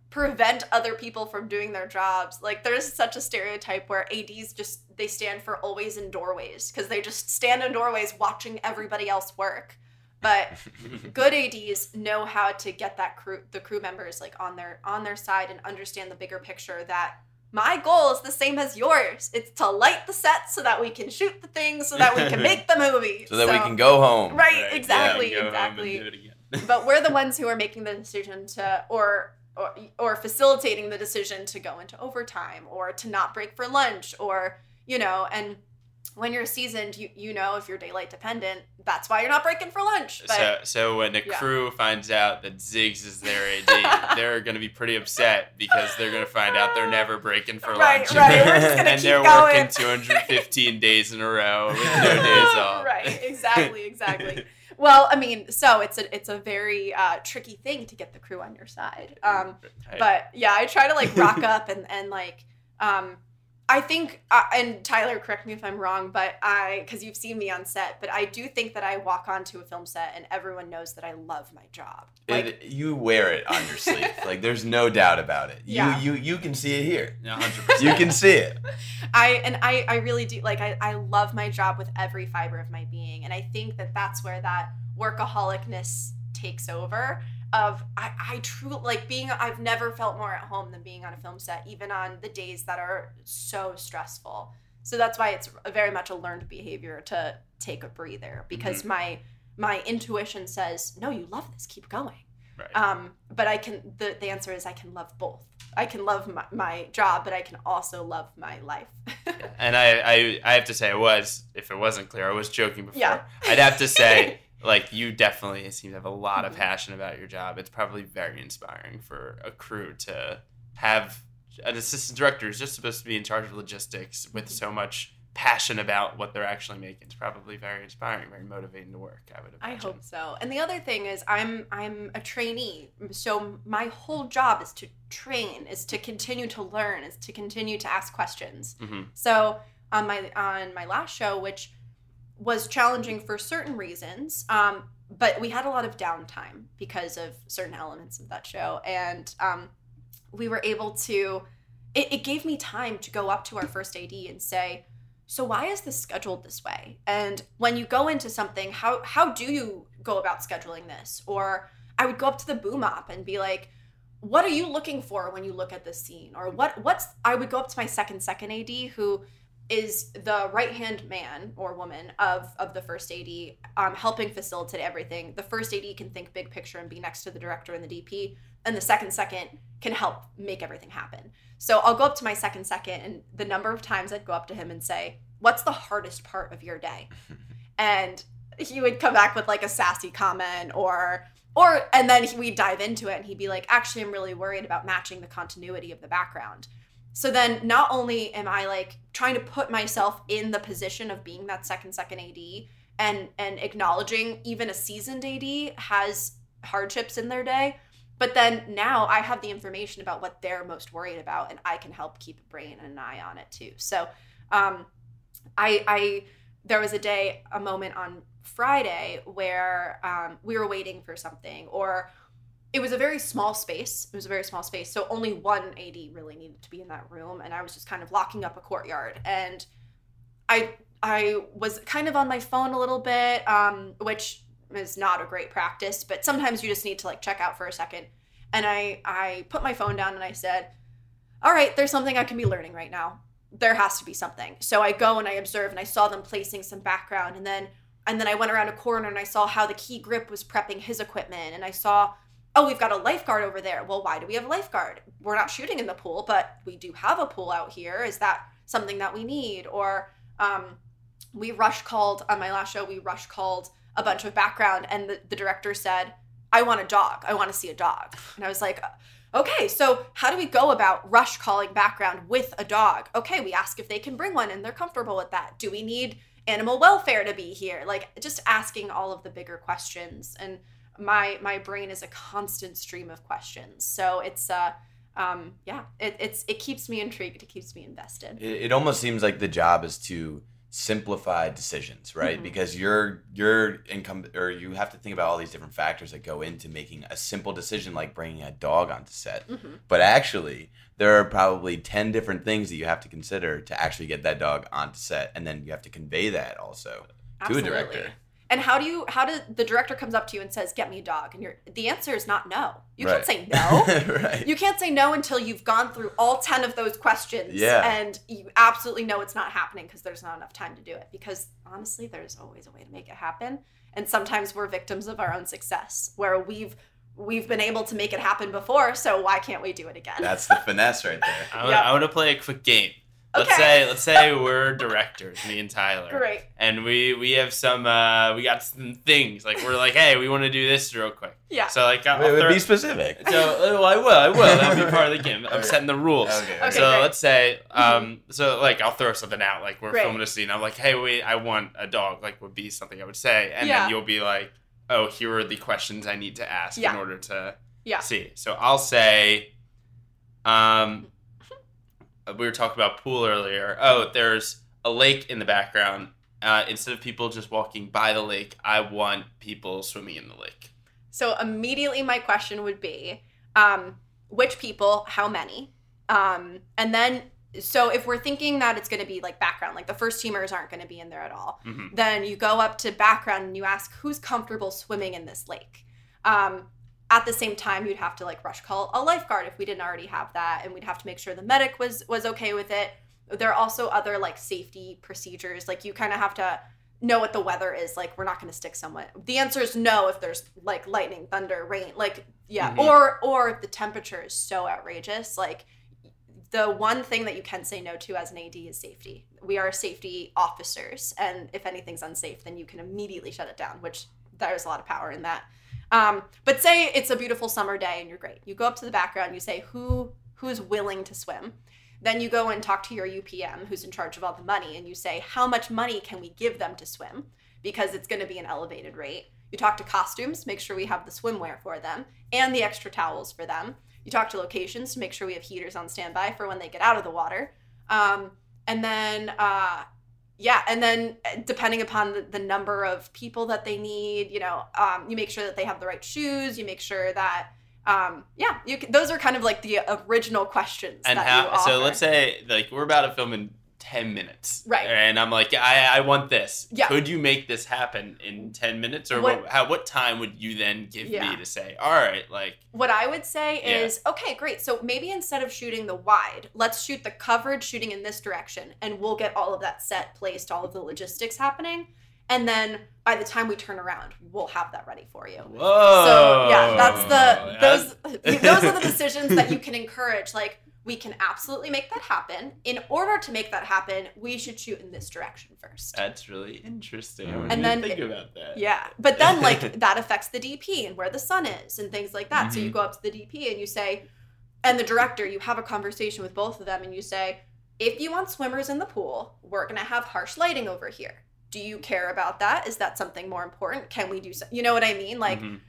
prevent other people from doing their jobs. Like there's such a stereotype where ADs just they stand for always in doorways because they just stand in doorways watching everybody else work. But good ADs know how to get that crew the crew members like on their on their side and understand the bigger picture that my goal is the same as yours it's to light the set so that we can shoot the things so that we can make the movie So that we can go home. right, exactly Yeah, go home and exactly do it again. but we're the ones who are making the decision to or or, or facilitating the decision to go into overtime or to not break for lunch or you know and when you're seasoned you you know if you're daylight dependent that's why you're not breaking for lunch but so, so when the Yeah. crew finds out that Zigs is their AD, they're going to be pretty upset because they're going to find out they're never breaking for Right, lunch. right. We're just gonna and keep they're going. working 215 days in a row with no days off. right exactly exactly well i mean so it's a it's a very uh, tricky thing to get the crew on your side um but yeah i try to like rock up and and like um i think uh, and tyler correct me if i'm wrong but i because you've seen me on set but i do think that i walk onto a film set and everyone knows that i love my job like It- you wear it on your sleeve. Like there's no doubt about it. Yeah. You you you can see it here. Yeah, 100%. You can see it. I and I I really do like I I love my job with every fiber of my being and I think that that's where that workaholicness takes over of I I truly like being I've never felt more at home than being on a film set even on the days that are so stressful. So that's why it's very much a learned behavior to take a breather because my my intuition says no you love this keep going. Right. Um but I can the the answer is I can love both. I can love my, my job, but I can also love my life. And I, I, I have to say, I was, if it wasn't clear, I was joking before. Yeah. I'd have to say, like, you definitely seem to have a lot of Mhm. passion about your job. It's probably very inspiring for a crew to have an assistant director who's just supposed to be in charge of logistics with so much passion about what they're actually making. It's probably very inspiring, very motivating to work, I would I hope so. And the other thing is I'm I'm a trainee. So my whole job is to train, is to continue to learn, is to continue to ask questions. hmm So on my on my last show, which was challenging for certain reasons, um, but we had a lot of downtime because of certain elements of that show, and um, we were able to. It, it gave me time to go up to our first AD and say, "So why is this scheduled this way?" And when you go into something, how how do you go about scheduling this? Or I would go up to the boom op and be like, what are you looking for when you look at this scene or what what's i would go up to my second second ad who is the right hand man or woman of of the first ad um, helping facilitate everything. The first ad can think big picture and be next to the director and the dp and the second second can help make everything happen. So i'll go up to my second second and the number of times i'd go up to him and say what's the hardest part of your day? And he would come back with like a sassy comment or or and then he, we'd dive into it and he'd be like actually i'm really worried about matching the continuity of the background so then not only am i like trying to put myself in the position of being that second second ad and and acknowledging even a seasoned ad has hardships in their day but then now i have the information about what they're most worried about and i can help keep a brain and an eye on it too. So um i i there was a day a moment on friday where um, we were waiting for something or it was a very small space. It was a very small space. So only one AD really needed to be in that room. And I was just kind of locking up a courtyard. And I I was kind of on my phone a little bit, um, which is not a great practice, but sometimes you just need to like check out for a second. And I I put my phone down and I said, All right, there's something I can be learning right now. There has to be something. So I go and I observe and I saw them placing some background and then and then I went around a corner and I saw how the key grip was prepping his equipment and I saw oh, we've got a lifeguard over there. Well, why do we have a lifeguard? We're not shooting in the pool, but we do have a pool out here. Is that something that we need? Or um, we rush called on my last show, we rush called a bunch of background, and the, the director said, I want a dog. I want to see a dog. And I was like, okay, so how do we go about rush calling background with a dog? Okay, we ask if they can bring one and they're comfortable with that. Do we need animal welfare to be here? Like just asking all of the bigger questions. And my my brain is a constant stream of questions. So it's uh um yeah, it, it's it keeps me intrigued. It keeps me invested. It, it almost seems like the job is to simplify decisions, right? Mhm. Because you're you're income or you have to think about all these different factors that go into making a simple decision like bringing a dog onto set. Mhm. But actually, there are probably 10 different things that you have to consider to actually get that dog onto set and then you have to convey that also to a director. And how do you how do the director comes up to you and says, "Get me a dog," and you're the answer is not no. You Right. can't say no. right. you can't say no until you've gone through all 10 of those questions Yeah. and you absolutely know it's not happening because there's not enough time to do it because honestly there's always a way to make it happen and sometimes we're victims of our own success where we've we've been able to make it happen before so why can't we do it again That's the finesse right there. I want, Yep. I want to play a quick game. Let's Okay. say let's say we're directors, me and Tyler. great And we we have some uh we got some things like we're like hey we want to do this real quick. yeah So like I'll Wait, wait, throw- be specific. so uh, well, I will I will that'll be part of the game. I'm setting the rules. Okay, Okay, so great. let's say um so like I'll throw something out like we're Great. filming a scene. I'm like hey wait I want a dog like would be something I would say and Yeah. then you'll be like oh here are the questions I need to ask Yeah. in order to Yeah. see. So I'll say um we were talking about pool earlier. Oh, there's a lake in the background. Uh, instead of people just walking by the lake, I want people swimming in the lake. So immediately my question would be, um, which people, how many? Um, and then so if we're thinking that it's going to be like background, like the first teamers aren't going to be in there at all, Mhm. then you go up to background and you ask who's comfortable swimming in this lake. Um, at the same time, you'd have to like rush call a lifeguard if we didn't already have that, and we'd have to make sure the medic was was okay with it. There are also other like safety procedures, like you kind of have to know what the weather is like we're not going to stick someone the answer is no if there's like lightning thunder rain like yeah Mhm. or or if the temperature is so outrageous like the one thing that you can say no to as an ad is safety we are safety officers and if anything's unsafe then you can immediately shut it down which there's a lot of power in that um, but say it's a beautiful summer day and you're great you go up to the background you say who who's willing to swim then you go and talk to your UPM, who's in charge of all the money, and you say, How much money can we give them to swim? Because it's going to be an elevated rate. You talk to costumes, make sure we have the swimwear for them and the extra towels for them. You talk to locations to make sure we have heaters on standby for when they get out of the water. Um, and then, uh, yeah, and then uh, depending upon the, the number of people that they need, you know, um, you make sure that they have the right shoes. You make sure that, um, yeah, you can, those are kind of like the original questions. And that how? So let's say like we're about to film in ten minutes, Right. And I'm like, I I want this. Yeah. Could you make this happen in ten minutes, or What- what? how? What time would you then give Yeah. me to say, all right, like What I would say Yeah. is okay, great. So maybe instead of shooting the wide, let's shoot the coverage shooting in this direction and we'll get all of that set placed, all of the logistics happening. And then by the time we turn around, we'll have that ready for you. whoa? So yeah, that's the those those are the decisions that you can encourage. Like we can absolutely make that happen. In order to make that happen, we should shoot in this direction first. That's really interesting. I And then- think about that. Yeah. But then like that affects the DP and where the sun is and things like that. So you Mhm. go up to the DP and you say, and the director, you have a conversation with both of them and you say, if you want swimmers in the pool, we're gonna have harsh lighting over here. Do you care about that? Is that something more important? Can we do so? You know what I mean? Like, Mhm.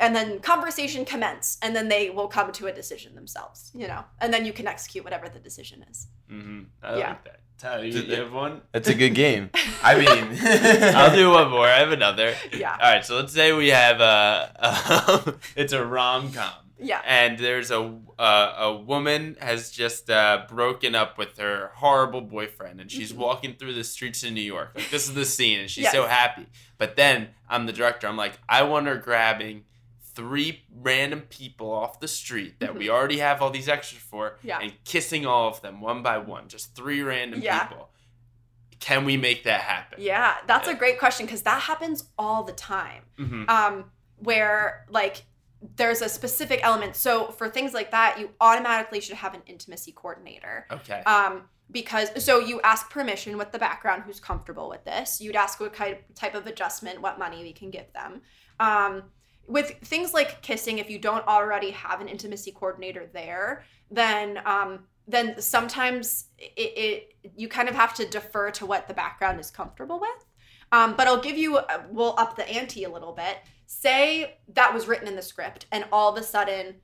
And then conversation commence, and then they will come to a decision themselves. You know, and then you can execute whatever the decision is. Mm-hmm. I Yeah. like that. Tyler, you, you have one? That's a good game. I mean, I'll do one more. I have another. Yeah. All right, so let's say we have a, it's a rom com. Yeah. And there's a uh, a woman has just uh, broken up with her horrible boyfriend, and she's Mhm. walking through the streets of New York. Like this is the scene, and she's Yes. so happy. But then I'm the director. I'm like, I want her grabbing three random people off the street that we already have all these extras for, Mm-hmm. Yeah. and kissing all of them one by one, just three random Yeah. people. Can we make that happen? Yeah, that's a great question because that happens all the time. hmm Um, where like there's a specific element. So for things like that, you automatically should have an intimacy coordinator. Okay. Um, because so you ask permission with the background who's comfortable with this. You'd ask what kind type of adjustment, what money we can give them. Um, with things like kissing, if you don't already have an intimacy coordinator there, then um, then sometimes it, it you kind of have to defer to what the background is comfortable with. Um, but I'll give you, uh, we'll up the ante a little bit. Say that was written in the script, and all of a sudden,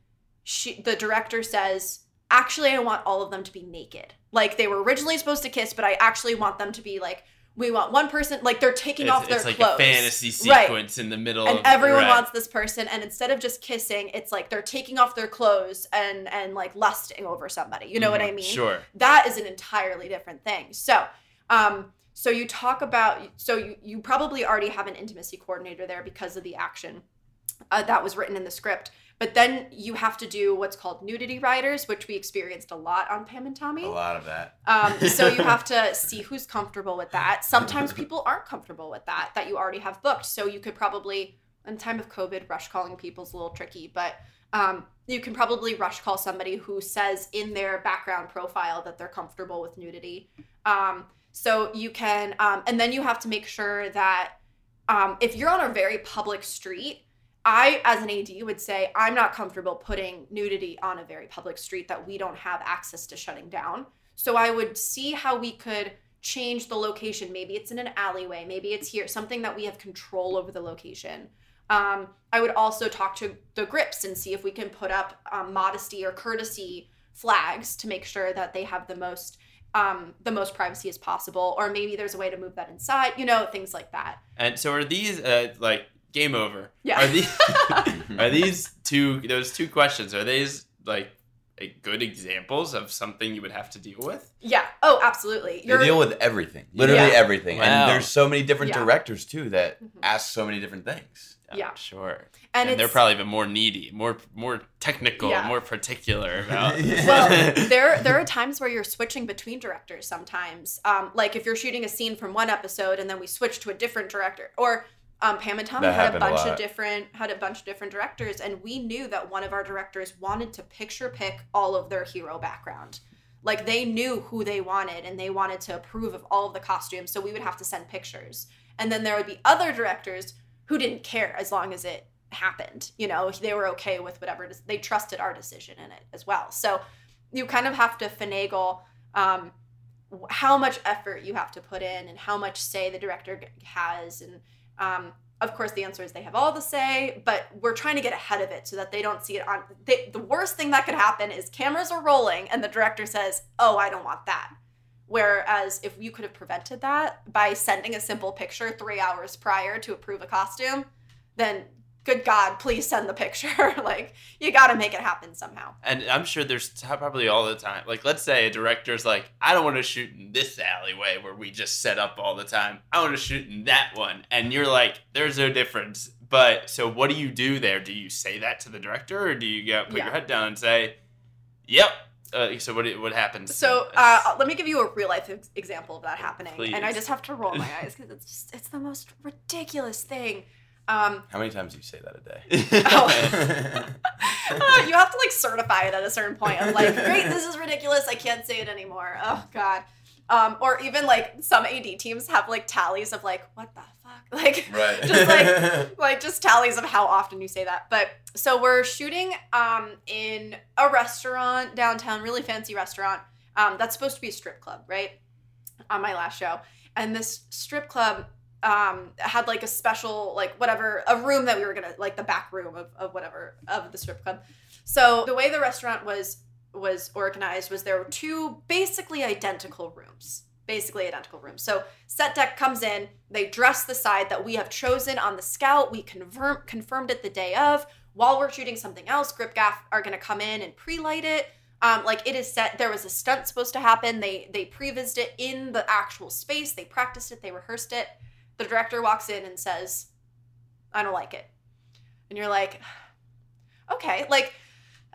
she, the director says, "Actually, I want all of them to be naked. Like they were originally supposed to kiss, but I actually want them to be like, we want one person, like they're taking it's, off their clothes. it's like clothes, a fantasy Right. sequence in the middle and of everyone right. wants this person and instead of just kissing it's like they're taking off their clothes and and like lusting over somebody you know what i Mhm. mean Sure. that is an entirely different thing so um so you talk about so you you probably already have an intimacy coordinator there because of the action uh, that was written in the script but then you have to do what's called nudity riders which we experienced a lot on pam and tommy a lot of that. um, so you have to see who's comfortable with that. Sometimes people aren't comfortable with that, that you already have booked. So you could probably, in time of COVID, rush calling people's a little tricky, but um, you can probably rush call somebody who says in their background profile that they're comfortable with nudity. Um, so you can, um, and then you have to make sure that um, if you're on a very public street, I, as an AD, would say I'm not comfortable putting nudity on a very public street that we don't have access to shutting down. So I would see how we could change the location. Maybe it's in an alleyway, maybe it's here, something that we have control over the location. Um, I would also talk to the grips and see if we can put up um, modesty or courtesy flags to make sure that they have the most um, the most privacy as possible, or maybe there's a way to move that inside, you know, things like that. And so are these uh, like game over? Yeah. Are these are these two those two questions? Are these like a good examples of something you would have to deal with? Yeah. Oh, absolutely. you deal with everything, literally Yeah. everything, Wow. and there's so many different Yeah. directors too that Mhm. ask so many different things. Yeah. sure. and, And, they're probably even more needy, more more technical, Yeah. more particular about. Yeah. well, there there are times where you're switching between directors sometimes. Um, like if you're shooting a scene from one episode and then we switch to a different director, or um, Pam and Tommy That had a happened a bunch of different had a bunch of different directors, and we knew that one of our directors wanted to picture pick all of their hero background. Like they knew who they wanted and they wanted to approve of all of the costumes, so we would have to send pictures. And then there would be other directors who didn't care as long as it happened. You know, they were okay with whatever they trusted our decision in it as well. So you kind of have to finagle um, how much effort you have to put in and how much say the director has and um, of course the answer is they have all the say but we're trying to get ahead of it so that they don't see it on they, the worst thing that could happen is cameras are rolling and the director says oh i don't want that. Whereas if you could have prevented that by sending a simple picture three hours prior to approve a costume then good god please send the picture like you got to make it happen somehow And I'm sure there's t- probably all the time. Like, let's say a director's like, I don't want to shoot in this alleyway where we just set up all the time. I want to shoot in that one. And you're like, there's no difference. But so what do you do there? Do you say that to the director or do you go put Yeah. your head down and say, yep? Uh, so what, what happens? So uh, let me give you a real life ex- example of that happening, and I just have to roll my eyes because it's just it's the most ridiculous thing. Um, How many times do you say that a day? Oh. you have to like certify it at a certain point. I'm like, great, this is ridiculous. I can't say it anymore. Oh god. Um, or even like some AD teams have like tallies of like, what the fuck, like right. just like like just tallies of how often you say that. But so we're shooting um in a restaurant downtown, really fancy restaurant. Um, that's supposed to be a strip club, right? On my last show, and this strip club um had like a special like whatever a room that we were gonna like the back room of, of whatever of the strip club so the way the restaurant was was organized was there were two basically identical rooms basically identical rooms. So set dec comes in, they dress the side that we have chosen on the scout. We confirm confirmed it the day of. While we're shooting something else, Grip Gaff are gonna come in and pre-light it. Um, like it is set. There was a stunt supposed to happen. They they prevised it in the actual space. They practiced it. They rehearsed it. The director walks in and says, "I don't like it," and you're like, "Okay." Like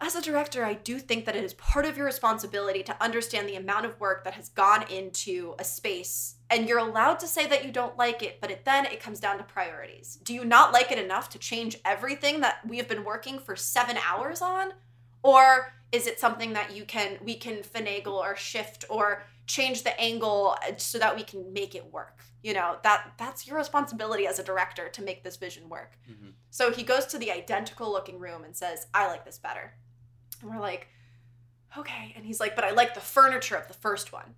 as a director, I do think that it is part of your responsibility to understand the amount of work that has gone into a space, and you're allowed to say that you don't like it, but it, then it comes down to priorities. Do you not like it enough to change everything that we have been working for seven hours on, or is it something that you can we can finagle or shift or change the angle uh, so that we can make it work? You know that that's your responsibility as a director to make this vision work. Mhm. So he goes to the identical looking room and says, "I like this better." And we're like, okay. And he's like, but I like the furniture of the first one.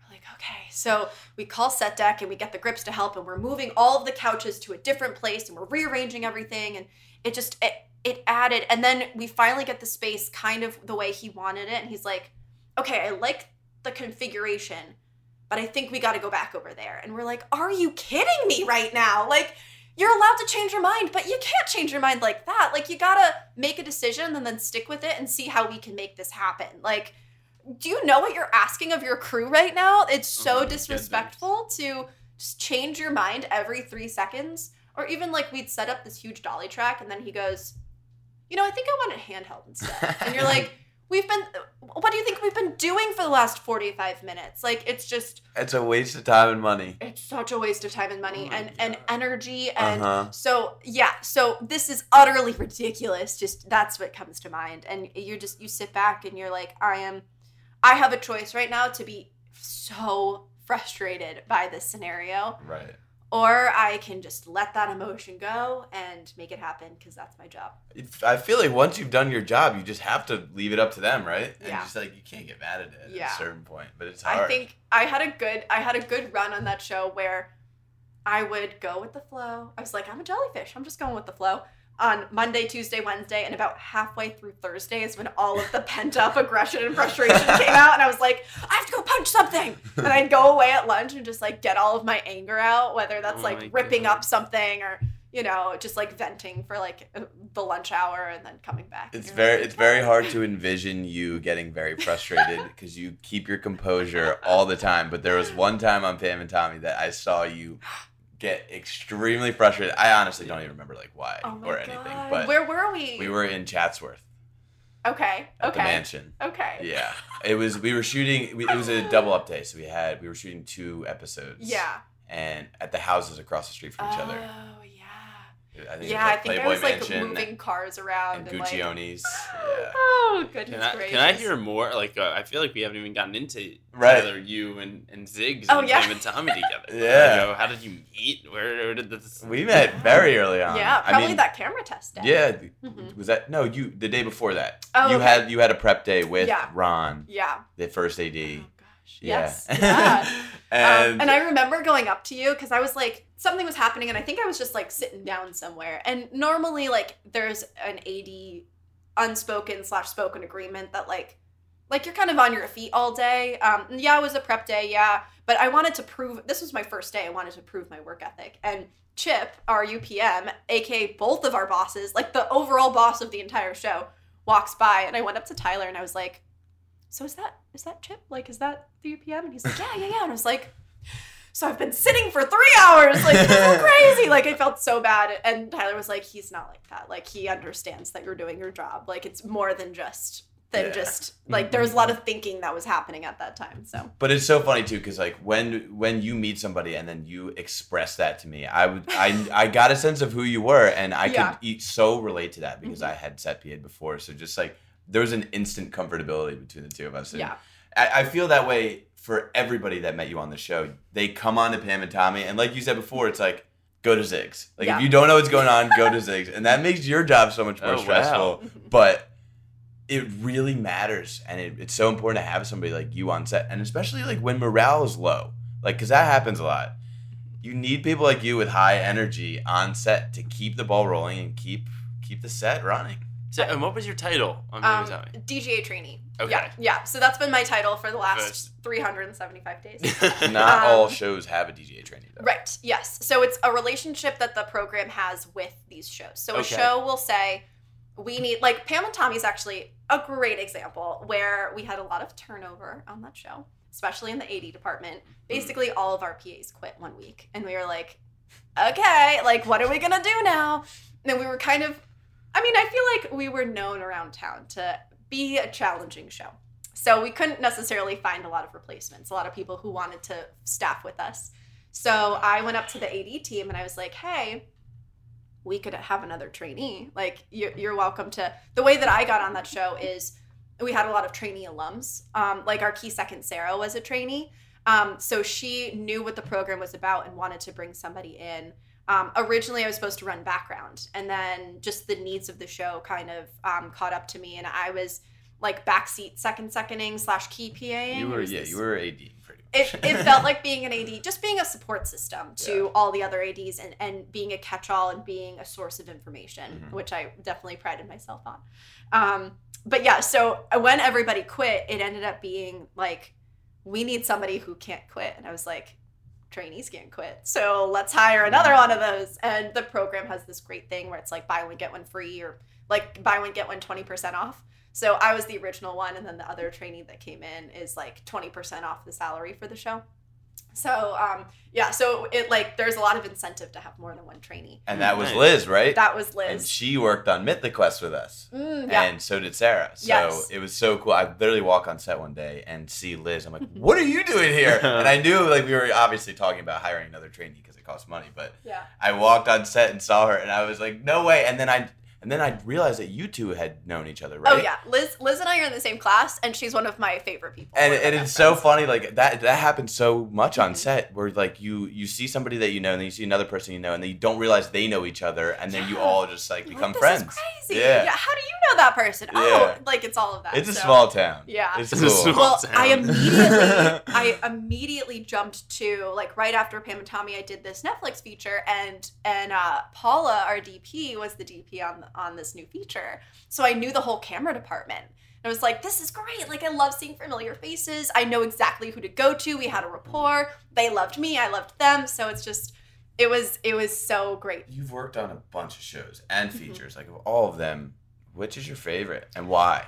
We're like, okay. So we call set dec and we get the grips to help, and we're moving all of the couches to a different place and we're rearranging everything. And it just, it, it added. And then we finally get the space kind of the way he wanted it. And he's like, okay, I like the configuration, but I think we got to go back over there. And we're like, are you kidding me right now? Like, you're allowed to change your mind, but you can't change your mind like that. Like you gotta make a decision and then stick with it and see how we can make this happen. Like, do you know what you're asking of your crew right now? It's Oh so goodness. disrespectful to just change your mind every three seconds. Or even like we'd set up this huge dolly track and then he goes, you know, I think I want it handheld instead. And you're like, we've been, what do you think we've been doing for the last 45 minutes? Like, it's just, It's a waste of time and money. it's such a waste of time and money Oh my and, and energy and Uh-huh. so yeah so this is utterly ridiculous just that's what comes to mind and you're just you sit back and you're like i am i have a choice right now to be so frustrated by this scenario Right. Or i can just let that emotion go and make it happen because that's my job I feel like once you've done your job, you just have to leave it up to them, right? And Yeah. just like you can't get mad at it Yeah. at a certain point, but it's hard. I think I had a good I had a good run on that show where I would go with the flow. I was like, I'm a jellyfish. I'm just going with the flow. On Monday, Tuesday, Wednesday, and about halfway through Thursday is when all of the pent up aggression and frustration came out, and I was like, I have to go punch something. And I'd go away at lunch and just like get all of my anger out, whether that's Oh like ripping God. up something or you know just like venting for like uh, the lunch hour and then coming back. It's very like, it's very hard to envision you getting very frustrated because you keep your composure all the time. But there was one time on Pam and Tommy that I saw you get extremely frustrated. I honestly don't even remember like why Oh or anything. God. But where were we? we were in Chatsworth okay. at Okay. the mansion. Okay. Yeah, it was. We were shooting. We, it was a double up day, so we had we were shooting two episodes. Yeah. and at the houses across the street from each other. Oh. I think Yeah, it I think like I was Playboy like moving cars around and and, like. Guccione's. Yeah. Oh goodness Can I, gracious! can I hear more? Like, uh, I feel like we haven't even gotten into Right. Tyler, you and, and Zigs Oh, and yeah. Pam and Tommy together. Yeah. Like, uh, how did you meet? Where, where did this? We met very early on. Yeah, I probably mean, that camera test day. Yeah. Mhm. Was that no? You the day before that. Oh, you okay. had you had a prep day with Yeah. Ron, Yeah. the first AD. Oh gosh. Yeah. Yes. Yeah. and, um, and I remember going up to you because I was like, something was happening, and I think I was just like sitting down somewhere. And normally, like, there's an AD unspoken slash spoken agreement that like, like you're kind of on your feet all day. Um, yeah, it was a prep day, yeah, but I wanted to prove this was my first day. I wanted to prove my work ethic, and Chip, our UPM, aka both of our bosses, like the overall boss of the entire show, walks by, and I went up to Tyler and I was like, "So is that is that Chip? Like, is that the UPM?" And he's like, "Yeah, yeah, yeah." And I was like, "So I've been sitting for three hours, like this is crazy." Like I felt so bad, and Tyler was like, "He's not like that. Like he understands that you're doing your job. Like it's more than just." Than Yeah. just like there was a lot of thinking that was happening at that time. So But it's so funny too, because like when when you meet somebody and then you express that to me, I would I I got a sense of who you were, and I Yeah. could eat, so relate to that because Mhm. I had set PA before, so just like there was an instant comfortability between the two of us. And yeah, I, I feel that way for everybody that met you on the show. They come on to Pam and Tommy, and like you said before, it's like go to Zigs. Like Yeah. if you don't know what's going on, go to Zigs, and that makes your job so much oh, more Oh, wow. stressful. But it really matters, and it, it's so important to have somebody like you on set, and especially like when morale is low, like because that happens a lot. You need people like you with high energy on set to keep the ball rolling and keep keep the set running. So, and what was your title on Um, Pam and DGA trainee. Okay. Yeah, yeah. So that's been my title for the last First. 375 days. Not Um, all shows have a DGA trainee though. Right. Yes. So it's a relationship that the program has with these shows. So a show will say, we need like Pam and Tommy's actually a great example where we had a lot of turnover on that show, especially in the AD department. Basically, all of our PAs quit one week, and we were like, okay, like what are we gonna do now? And then we were kind of, I mean, I feel like we were known around town to be a challenging show. So we couldn't necessarily find a lot of replacements, a lot of people who wanted to staff with us. So I went up to the AD team and I was like, hey, we could have another trainee. Like, you're, welcome to. The way that I got on that show is we had a lot of trainee alums. Um, like, our key second, Sarah, was a trainee. Um, so she knew what the program was about and wanted to bring somebody in. Um, originally, I was supposed to run background, and then just the needs of the show kind of um, caught up to me, and I was like backseat second seconding slash key PAing. You were yeah, this- you were AD pretty it, much. it felt like being an AD, just being a support system to Yeah. all the other ADs and, and being a catch all and being a source of information, Mhm. which I definitely prided myself on. Um, but yeah, so when everybody quit, it ended up being like, we need somebody who can't quit. And I was like, trainees can't quit. So let's hire another one of those. And the program has this great thing where it's like buy one, get one free or like buy one, get one 20% off. So I was the original one, and then the other trainee that came in is like 20% off the salary for the show. So um, yeah, so it like there's a lot of incentive to have more than one trainee. and that was Liz, right? That was Liz. and she worked on Mythic Quest with us. Mm, yeah. And so did Sarah. So Yes. it was so cool. I literally walk on set one day and see Liz. I'm like, "What are you doing here?" and I knew like we were obviously talking about hiring another trainee because it costs money. But yeah. I walked on set and saw her, and I was like, "No way!" And then I and then I realized that you two had known each other, right? Oh yeah, Liz. Liz and I are in the same class, and she's one of my favorite people. And, and it's so funny, like that. That happens so much on Mhm. set, where like you you see somebody that you know, and then you see another person you know, and then you don't realize they know each other, and then you all just like become like, friends. This is crazy. Yeah. How do you know that person? Oh, Yeah. like it's all of that. It's a small town. Yeah. it's It's a cool. small- well town. i immediately i immediately jumped to like right after pam and tommy i did this netflix feature and and uh paula our dp was the dp on on this new feature so i knew the whole camera department I was like, this is great. Like, I love seeing familiar faces. I know exactly who to go to. We had a rapport. They loved me. I loved them. So it's just, it was, it was so great. You've worked on a bunch of shows and Mhm. features, like of all of them. Which is your favorite and why?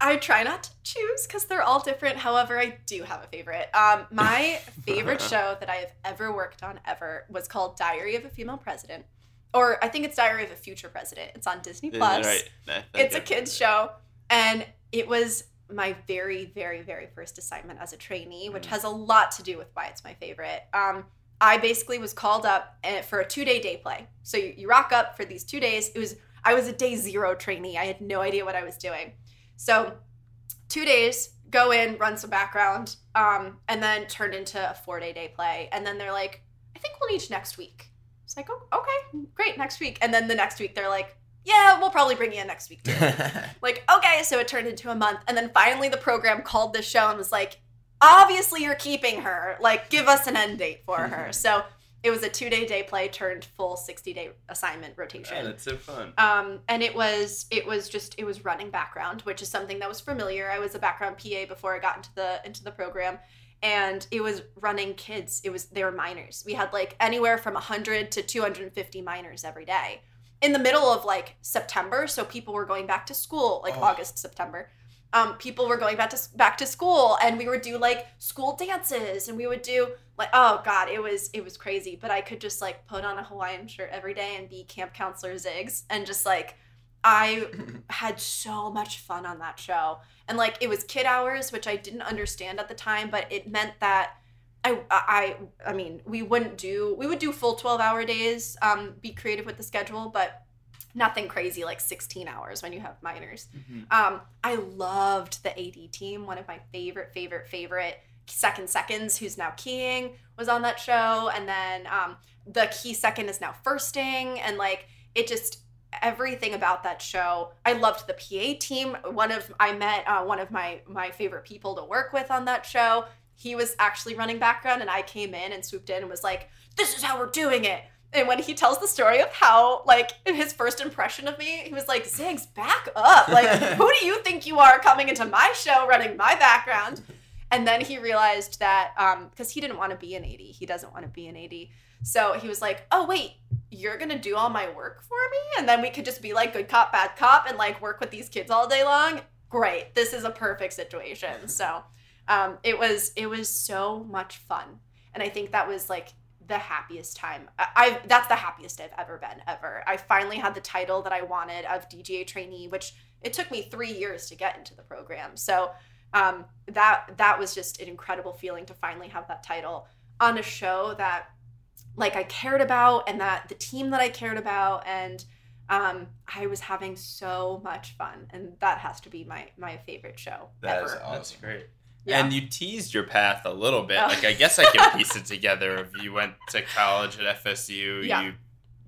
I try not to choose because they're all different. However, I do have a favorite. Um, my favorite show that I have ever worked on ever was called Diary of a Female President, or I think it's Diary of a Future President. It's on Disney Plus. Right. It's a kids show, and it was my very, very, very first assignment as a trainee, which Mm. has a lot to do with why it's my favorite. Um, I basically was called up eh, for a two day day play. So you, you rock up for these two days. It was I was a day zero trainee. I had no idea what I was doing. So two days, go in, run some background, um, and then turned into a four day day play. And then they're like, I think we'll need you next week. It's like, oh, okay, great, next week. And then the next week they're like, yeah, we'll probably bring you in next week too. like, okay, so it turned into a month. And then finally the program called the show and was like, obviously you're keeping her. Like, give us an end date for her. so it was a two day day play turned full 60 day assignment Oh, rotation. that's so fun. Um, and it was it was just it was running background, which is something that was familiar. I was a background PA before I got into the into the program, and it was running kids. It was they were minors. We had like anywhere from 100 to 250 minors every day in the middle of like September. So people were going back to school, like Oh. August September. Um, people were going back to back to school, and we would do like school dances, and we would do like oh god, it was it was crazy. But I could just like put on a Hawaiian shirt every day and be camp counselor Zigs, and just like I had so much fun on that show. And like it was kid hours, which I didn't understand at the time, but it meant that I I I mean, we wouldn't do we would do full 12-hour days, um be creative with the schedule, but nothing crazy like 16 hours when you have minors. Um I loved the AD team, one of my favorite favorite favorite second seconds who's now keying was on that show and then um the key second is now firsting and like it just everything about that show. I loved the PA team. One of I met uh, one of my my favorite people to work with on that show. He was actually running background, and I came in and swooped in and was like, "This is how we're doing it." and when he tells the story of how like in his first impression of me, he was like, "Zigs, back up! Like, who do you think you are coming into my show, running my background?" And then he realized that because he didn't want to be an AD, he doesn't want to be an AD. So he was like, "Oh wait, you're gonna do all my work for me, and then we could just be like good cop, bad cop, and like work with these kids all day long." Great, this is a perfect situation. So um, it was it was so much fun, and I think that was like the happiest time. I, I that's the happiest I've ever been ever. I finally had the title that I wanted of DGA trainee, which it took me three years to get into the program. So um, that that was just an incredible feeling to finally have that title on a show that like I cared about and that the team that I cared about and um, I was having so much fun and that has to be my my favorite show That ever. is awesome. That's great. Yeah. And you teased your path a little bit. Oh. Like I guess I can piece it together. If you went to college at FSU, Yeah. you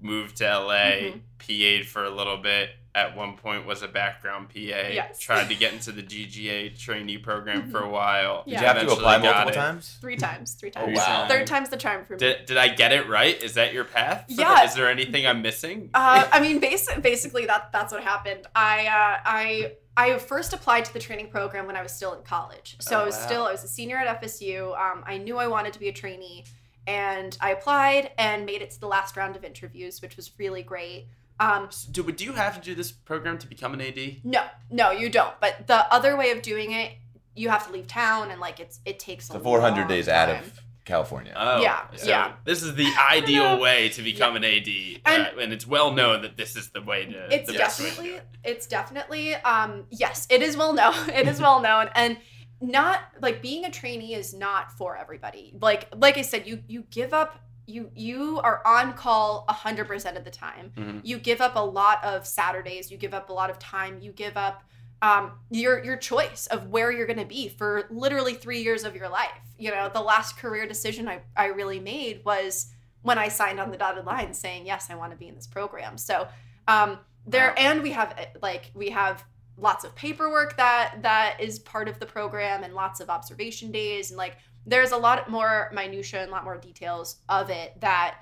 moved to LA, Mhm. PA'd for a little bit. At one point, was a background PA. Yes. Tried to get into the DGA trainee program for a while. Yeah. Did you have to apply multiple it. times? Three times, Three times. wow. Third time's the charm for me. Did, did I get it right? Is that your path? Yeah. Is there anything I'm missing? Uh, I mean, basi- basically, that that's what happened. I uh, I I first applied to the training program when I was still in college. So Oh, I was wow. still I was a senior at FSU. Um, I knew I wanted to be a trainee, and I applied and made it to the last round of interviews, which was really great. Um, So do, do you have to do this program to become an AD? no, no, you don't. But the other way of doing it, you have to leave town, and like it's it takes So 400 long days out of California. Oh, Yeah, so yeah. This is the ideal way to become an AD, And- uh, and it's well known that this is the way to. it's the best way to definitely it. it's definitely um yes it is well known it is well known and not like being a trainee is not for everybody like like i said you you give up you you are on call 100% of the time. Mhm. you give up a lot of saturdays. You give up a lot of time. You give up um, your your choice of where you're going to be for literally three years of your life. You know the last career decision I, I really made was when i signed on the dotted line saying yes i want to be in this program. So um, there Wow. and we have like we have lots of paperwork that that is part of the program and lots of observation days and like there's a lot more minutia and a lot more details of it that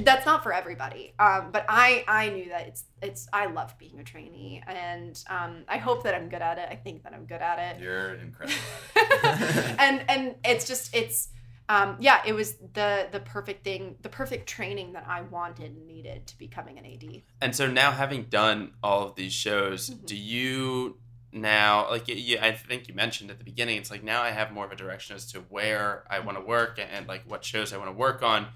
that's not for everybody um, but i i knew that it's it's i love being a trainee and um, i hope that i'm good at it i think that i'm good at it You're incredible at it. and and it's just it's um, yeah it was the the perfect thing the perfect training that i wanted and needed to becoming an AD And so now, having done all of these shows, Mhm. do you now like you, I think you mentioned at the beginning? It's like now I have more of a direction as to where I want to work and, like what shows I want to work on.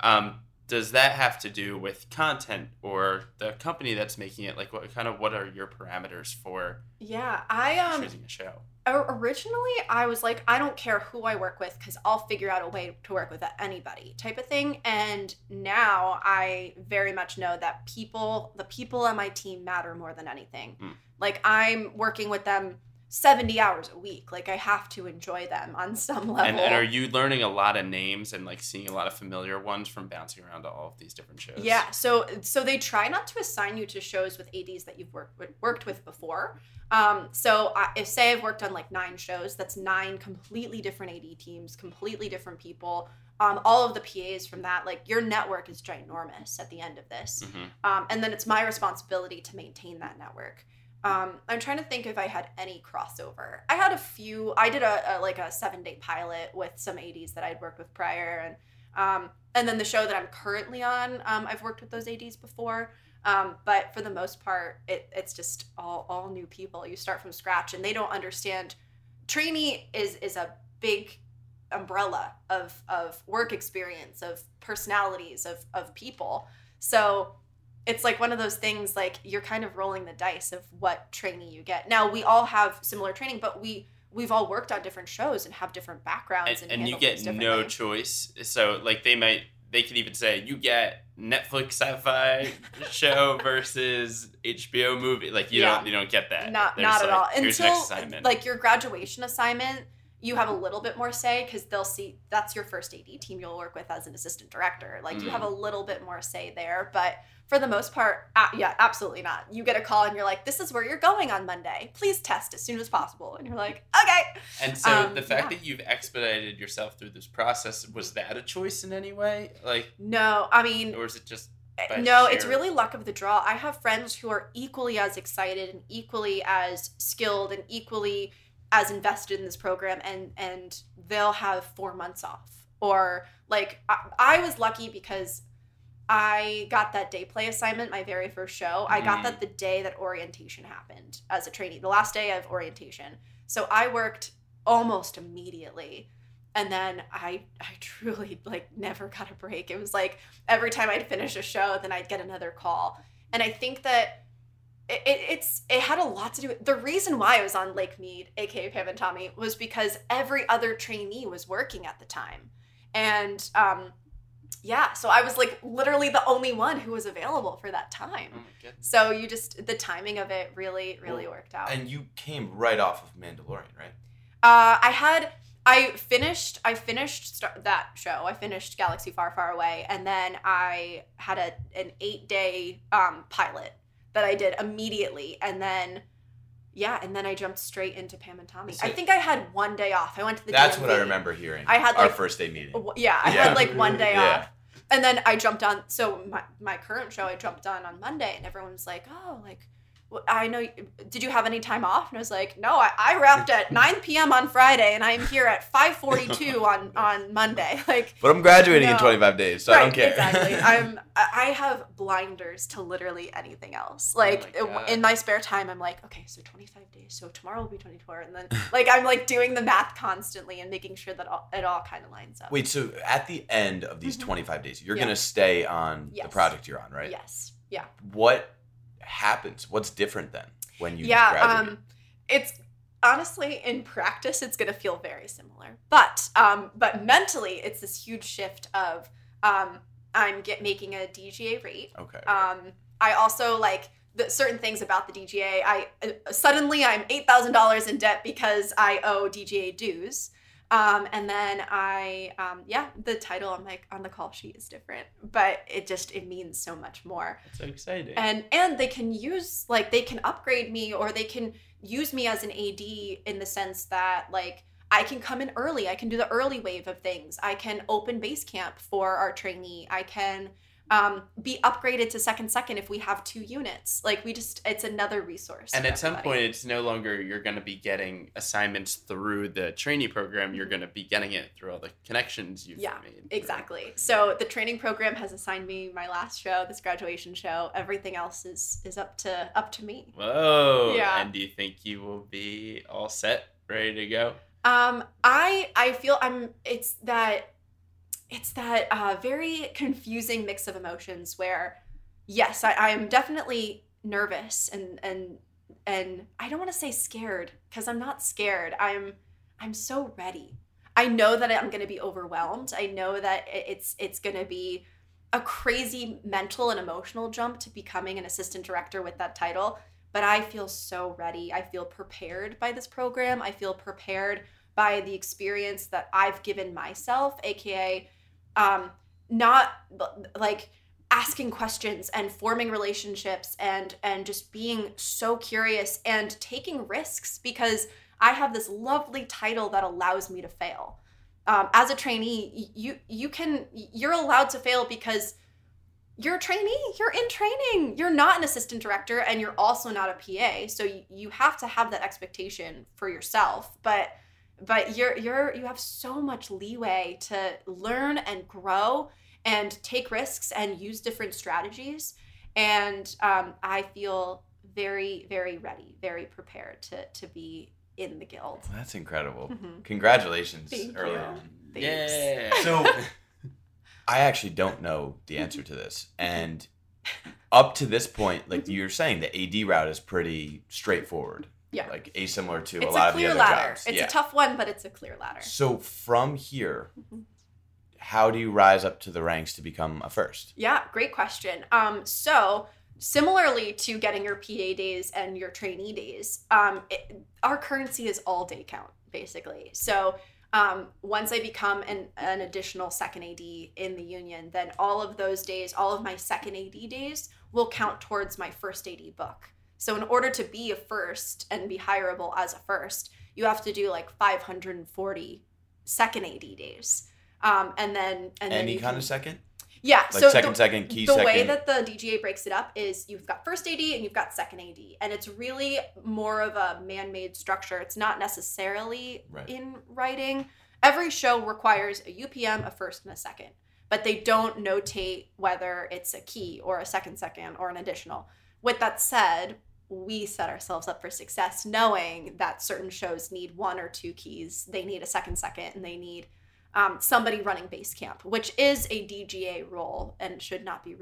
Um, does that have to do with content or the company that's making it? Like, what kind of what are your parameters for yeah i um choosing a show? Originally i was like i don't care who i work with because i'll figure out a way to work with anybody type of thing and now i very much know that people the people on my team matter more than anything Mm. Like i'm working with them 70 hours a week like i have to enjoy them on some level And, and are you learning a lot of names and like seeing a lot of familiar ones from bouncing around to all of these different shows? Yeah, so so they try not to assign you to shows with ADs that you've worked with, worked with before. Um, so I, if say I've worked on like nine shows, that's nine completely different AD teams, completely different people. Um, all of the PAs from that, like your network is ginormous at the end of this, Mhm. um, and then it's my responsibility to maintain that network. Um, I'm trying to think if I had any crossover. I had a few. I did a, a like a seven day pilot with some ADs that I'd worked with prior, and um, and then the show that I'm currently on, um, I've worked with those ADs before. Um, but for the most part, it, it's just all, all new people. You start from scratch, and they don't understand. Trainee is is a big umbrella of of work experience, of personalities, of of people. So it's like one of those things. Like you're kind of rolling the dice of what trainee you get. Now we all have similar training, but we we've all worked on different shows and have different backgrounds, and, and, and you get no choice. So like they might they could even say you get Netflix sci-fi show versus HBO movie. Like you Yeah. don't you don't get that. not There's not at all until assignment. like your graduation assignment you have a little bit more say because they'll see that's your first AD team you'll work with as an assistant director. Like you have a little bit more say there, but for the most part, uh, yeah, absolutely not. You get a call and you're like, "This is where you're going on Monday. Please test as soon as possible." And you're like, "Okay." And so Um, the fact yeah. that you've expedited yourself through this process was that a choice in any way? Like, No, I mean, or is it just by no, it's really luck of the draw. I have friends who are equally as excited and equally as skilled and equally as invested in this program, and and they'll have four months off. Or like I, I was lucky because I got that day play assignment my very first show. I got Mm. that the day that orientation happened as a trainee, the last day of orientation. So I worked almost immediately and then I I truly like never got a break. It was like every time I'd finish a show, then I'd get another call. And I think that it, it, it's it had a lot to do with the reason why I was on Lake Mead, aka Pam and Tommy, was because every other trainee was working at the time. And um yeah, so I was like literally the only one who was available for that time. Oh. So you just the timing of it really, really Well, worked out. And you came right off of Mandalorian, right? Uh, I had I finished I finished that show. I finished Galaxy Far Far Away, and then I had a an eight day um, pilot that I did immediately, and then yeah, and then I jumped straight into Pam and Tommy. I think I had one day off. I went to the. That's what I remember hearing. I had, our like, first day meeting. W- Yeah, I Yeah. had like one day Yeah. off. And then I jumped on. So my, my current show, I jumped on on Monday, and everyone was like, "Oh, like, I know. Did you have any time off?" And I was like, "No, I, I wrapped at 9 p.m. on Friday, and I'm here at 5:42 on on Monday. Like, But I'm graduating in 25 days, so I don't care. exactly. I'm I have blinders to literally anything else. Like Oh my in my spare time, I'm like, okay, so 25 days. So tomorrow will be 24, and then like I'm like doing the math constantly and making sure that all, it all kind of lines up. Wait, so at the end of these Mhm. 25 days, you're Yeah. going to stay on the project you're on, right? Yes. Yeah. What happens? What's different then when you yeah um it's honestly in practice it's going to feel very similar but um but mentally it's this huge shift of um i'm get making a DGA rate okay. um i also like the certain things about the DGA i uh, suddenly i'm $8000 in debt because i owe DGA dues um, and then I, um, yeah, the title on my on the call sheet is different, but it just it means so much more That's so exciting. and and they can use like they can upgrade me or they can use me as an AD in the sense that like I can come in early. I can do the early wave of things. I can open base camp for our trainee. I can um, be upgraded to second second if we have two units. Like we just it's another resource. and at some point, it's no longer you're going to be getting assignments through the trainee program. You're going to be getting it through all the connections you've Yeah, made. Exactly. So the training program has assigned me my last show, this graduation show. Everything else is is up to up to me. Whoa. Yeah. And do you think you will be all set, ready to go? Um, I I feel I'm. It's that. It's that uh, very confusing mix of emotions where, yes, I, I am definitely nervous and and and I don't want to say scared because I'm not scared. I'm I'm so ready. I know that I'm going to be overwhelmed. I know that it's it's going to be a crazy mental and emotional jump to becoming an assistant director with that title. But I feel so ready. I feel prepared by this program. I feel prepared by the experience that I've given myself, aka um, not like asking questions and forming relationships and and just being so curious and taking risks because I have this lovely title that allows me to fail. Um, as a trainee, you you can you're allowed to fail because you're a trainee. You're in training. You're not an assistant director, and you're also not a PA. So you, you have to have that expectation for yourself. But but you're you're you have so much leeway to learn and grow and take risks and use different strategies. And um, I feel very very ready, very prepared to to be in the guild. That's incredible. Mhm. Congratulations Thank early you. on. Thanks. Yeah. So I actually don't know the answer to this. And up to this point, like you're saying, the AD route is pretty straightforward. Yeah. Like asimilar to It's a lot a of the other ladder. jobs. It's yeah. a tough one, but it's a clear ladder. So from here, Mhm. how do you rise up to the ranks to become a first? Yeah, great question. Um, so similarly to getting your PA days and your trainee days, um, it, our currency is all day count basically. So um, once I become an, an additional second AD in the union, then all of those days, all of my second AD days will count towards my first AD book. So in order to be a first and be hireable as a first, you have to do like 540 second AD days. Um, and then and then Any you kind can- of second? yeah. Like so second, the, second, key the second. way that the DGA breaks it up is you've got first AD and you've got second AD, and it's really more of a man-made structure. It's not necessarily Right. in writing. Every show requires a UPM, a first, and a second, but they don't notate whether it's a key or a second second or an additional. With that said, we set ourselves up for success knowing that certain shows need one or two keys. They need a second second, and they need um, somebody running base camp, which is a DGA role and should not be.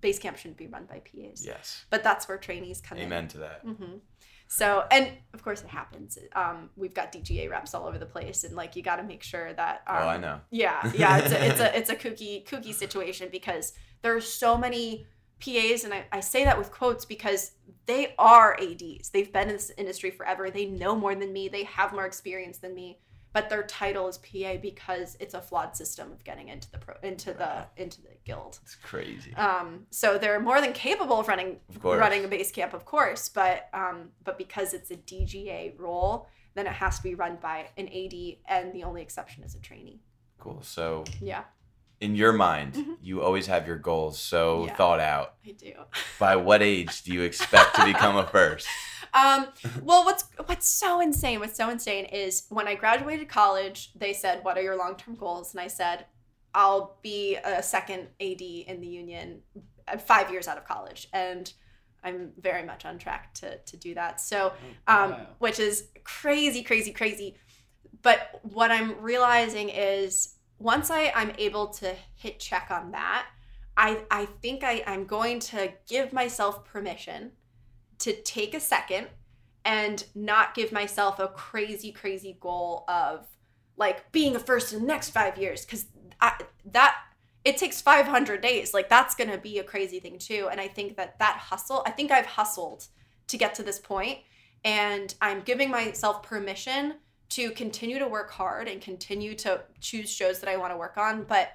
Base camp shouldn't be run by PAs, yes. but that's where trainees come in. Amen to that. in. hmm So, and of course, it happens. Um, we've got DGA reps all over the place, and like you got to make sure that. Um, oh, I know. yeah, yeah, it's a it's a it's a kooky kooky situation because there are so many PAs, and I, I say that with quotes because they are ADs. They've been in this industry forever. They know more than me. They have more experience than me. But their title is PA because it's a flawed system of getting into the pro into the into the guild. It's crazy. Um, so they're more than capable of running Of running a base camp, of course. But um, but because it's a DGA role, then it has to be run by an AD, and the only exception is a trainee. Cool. So, Yeah, in your mind, Mhm. you always have your goals so Yeah. thought out. I do. By what age do you expect to become a first? Um, well, what's what's so insane? What's so insane is when I graduated college, they said, "What are your long term goals?" And I said, "I'll be a second AD in the union five years out of college," and I'm very much on track to to do that. So, um, Wow. which is crazy, crazy, crazy. But what I'm realizing is once I I'm able to hit check on that, I I think I I'm going to give myself permission to take a second and not give myself a crazy crazy goal of like being a first in the next 5 years. Cuz that it takes 500 days. Like that's going to be a crazy thing too. And I think that that hustle I think I've hustled to get to this point and I'm giving myself permission to continue to work hard and continue to choose shows that I want to work on but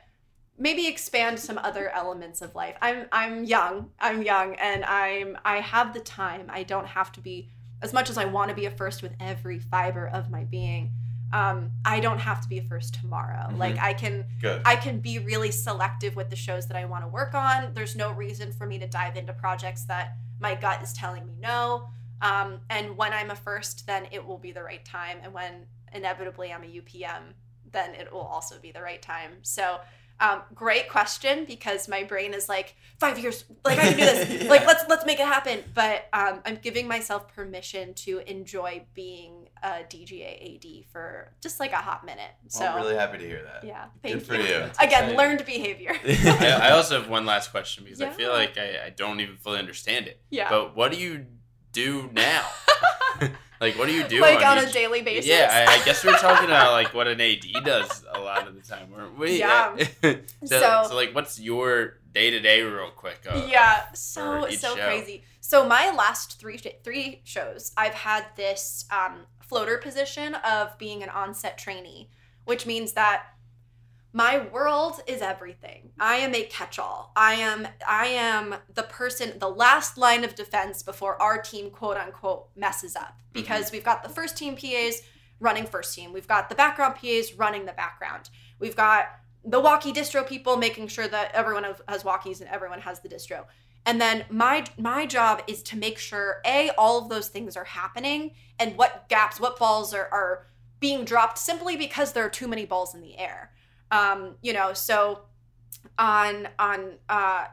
maybe expand some other elements of life. I'm I'm young. I'm young and I'm I have the time. I don't have to be as much as I want to be a first with every fiber of my being. Um, I don't have to be a first tomorrow. Mhm. Like I can Good. I can be really selective with the shows that I want to work on. There's no reason for me to dive into projects that my gut is telling me no. Um, and when I'm a first, then it will be the right time. And when inevitably I'm a UPM, then it will also be the right time. So, um, great question because my brain is like five years, like I can do this, like let's let's make it happen. But um, I'm giving myself permission to enjoy being a DGA AD for just like a hot minute. So I'm really happy to hear that. yeah, thank Good for you. you. Again, exciting. learned behavior. I, I also have one last question because I feel like I, I don't even fully understand it. yeah. But what do you do now? like, what do you do like on, on a daily basis. Yeah, I, I guess we're talking about like what an AD does a lot of the time, weren't we? Yeah. so, So- so, like, what's your day to day, real quick? uh, yeah, so so show? crazy. So my last three sh- three shows, I've had this um, floater position of being an onset trainee, which means that my world is everything. I am a catch-all. I am I am the person, the last line of defense before our team quote unquote messes up. Mm-hmm. Because we've got the first team PAs running first team. We've got the background PAs running the background. We've got the walkie distro people making sure that everyone has- has walkies and everyone has the distro. And then my my job is to make sure a all of those things are happening and what gaps, what balls are are being dropped simply because there are too many balls in the air. Um, you know, so on on uh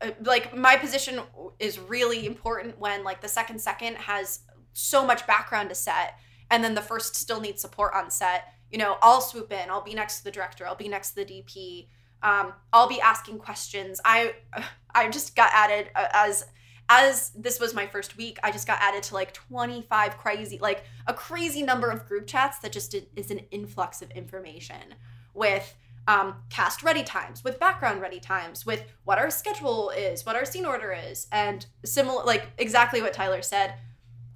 uh, like my position is really important when like the second second has so much background to set and then the first still needs support on set. You know i'll swoop in. I'll be next to the director. I'll be next to the dp um, i'll be asking questions. I i just got added uh, as as this was my first week i just got added to like 25 crazy like a crazy number of group chats that just is an influx of information with um, cast ready times, with background ready times, with what our schedule is, what our scene order is, and similar, like exactly what Tyler said.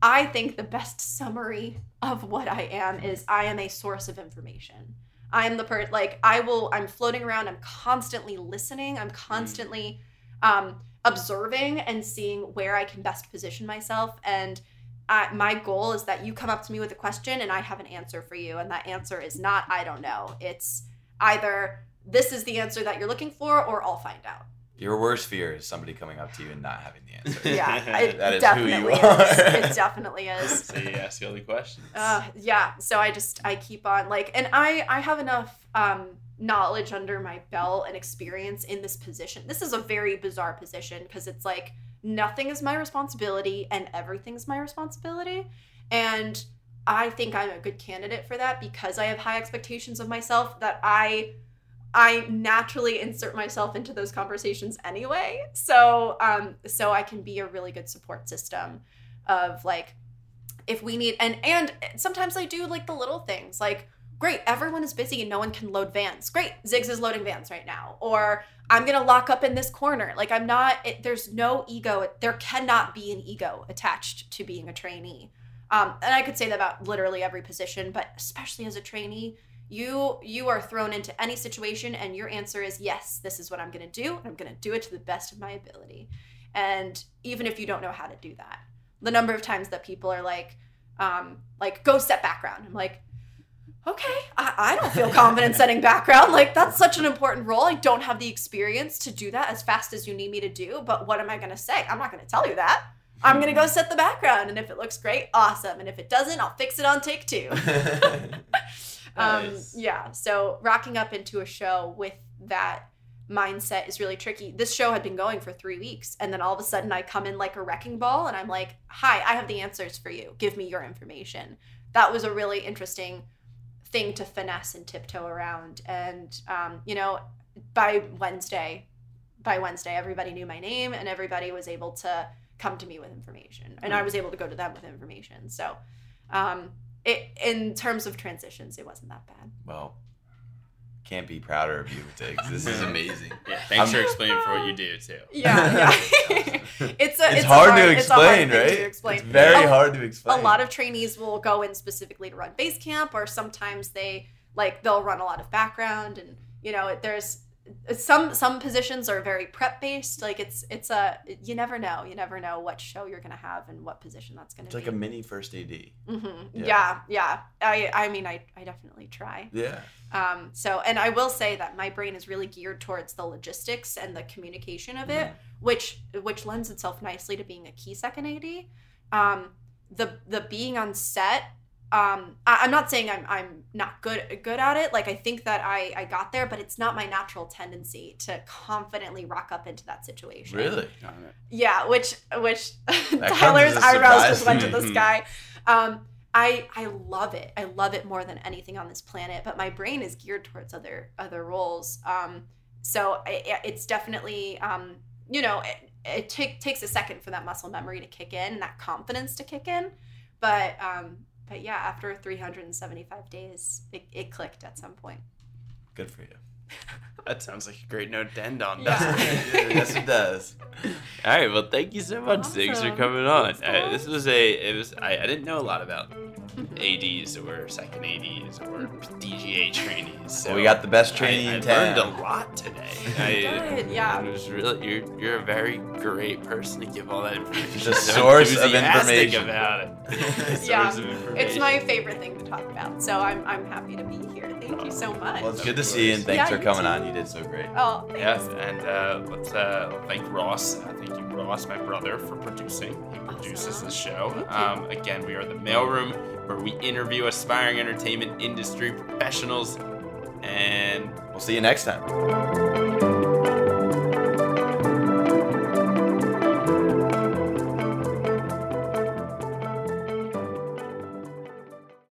I think the best summary of what I am is I am a source of information. I am the person like I will I'm floating around, I'm constantly listening, I'm constantly um observing and seeing where I can best position myself and I, my goal is that you come up to me with a question and I have an answer for you and that answer is not I don't know. It's either this is the answer that you're looking for or I'll find out. Your worst fear is somebody coming up to you and not having the answer. Yeah, it That is who definitely you is. are. It definitely is. So you ask all the questions. Uh, yeah. So I just I keep on like, and I I have enough um knowledge under my belt and experience in this position. This is a very bizarre position because it's like nothing is my responsibility and everything's my responsibility, and I think I'm a good candidate for that because I have high expectations of myself that I I naturally insert myself into those conversations anyway. So um so I can be a really good support system of like if we need and and sometimes I do like the little things like great everyone is busy and no one can load vans. Great Zigs is loading vans right now. Or I'm gonna lock up in this corner. Like I'm not it, there's no ego. There cannot be an ego attached to being a trainee um, and I could say that about literally every position but especially as a trainee you you are thrown into any situation and your answer is yes this is what I'm gonna do and I'm gonna do it to the best of my ability. And even if you don't know how to do that the number of times that people are like um like go set background. I'm like okay i, I don't feel confident setting background like that's such an important role. I don't have the experience to do that as fast as you need me to do but what am i going to say? I'm not going to tell you that i'm going to go set the background and if it looks great awesome. And if it doesn't i'll fix it on take two. Um, Nice. yeah so rocking up into a show with that mindset is really tricky. This show had been going for three weeks and then all of a sudden i come in like a wrecking ball and i'm like hi i have the answers for you. Give me your information. That was a really interesting thing to finesse and tiptoe around. And um, you know by wednesday by wednesday everybody knew my name and everybody was able to come to me with information and i was able to go to them with information so um, it in terms of transitions it wasn't that bad well, can't be prouder of you, Zigs. This is amazing. Yeah, thanks I'm- for explaining for what you do too. yeah yeah it's a It's, a hard, to it's a hard explain, thing right? to explain. It's very A- hard to explain. a lot of trainees will go in specifically to run base camp or sometimes they like they'll run a lot of background and you know there's some some positions are very prep based like it's it's a you never know you never know what show you're gonna have and what position that's gonna It's be like a mini first AD. hmm Yeah. yeah. yeah i i mean i i definitely try Yeah. um so and i will say that my brain is really geared towards the logistics and the communication of it which which lends itself nicely to being a key second AD. Um, the the being on set. Um, I, I'm not saying I'm I'm not good good at it. Like I think that I I got there, but it's not my natural tendency to confidently rock up into that situation. Really? Yeah, which which comes Tyler's as a eyebrows surprise just went to the sky. Um, I I love it. I love it more than anything on this planet. But my brain is geared towards other other roles. Um, so I, it's definitely um, you know it, it take, takes a second for that muscle memory to kick in, that confidence to kick in. But um, but yeah, after 375 days, it, it clicked at some point. Good for you. That sounds like a great note to end on. Yeah. doesn't it? yes, it does. All right. Well, thank you so much, Zigs, for coming on. Thanks, Uh, this was a. It was. I, I didn't know a lot about ADs or second ADs or DGA trainees. So Well, we got the best I, trainee I in town. learned a lot today. I, Good, yeah. It was really. You're you're a very great person to give all that information. Just a So source of information. about it. Yeah, Source of It's my favorite thing to talk about. So I'm I'm happy to be here. Thank you so much. Well, it's good to see you, and thanks Yeah, for coming too. on. You did so great. oh, thanks. Yes, and uh, let's uh, thank Ross. Uh, thank you, Ross, my brother, for producing. He produces Awesome. this show. Um, again, we are the Mailroom, where we interview aspiring entertainment industry professionals. And We'll see you next time.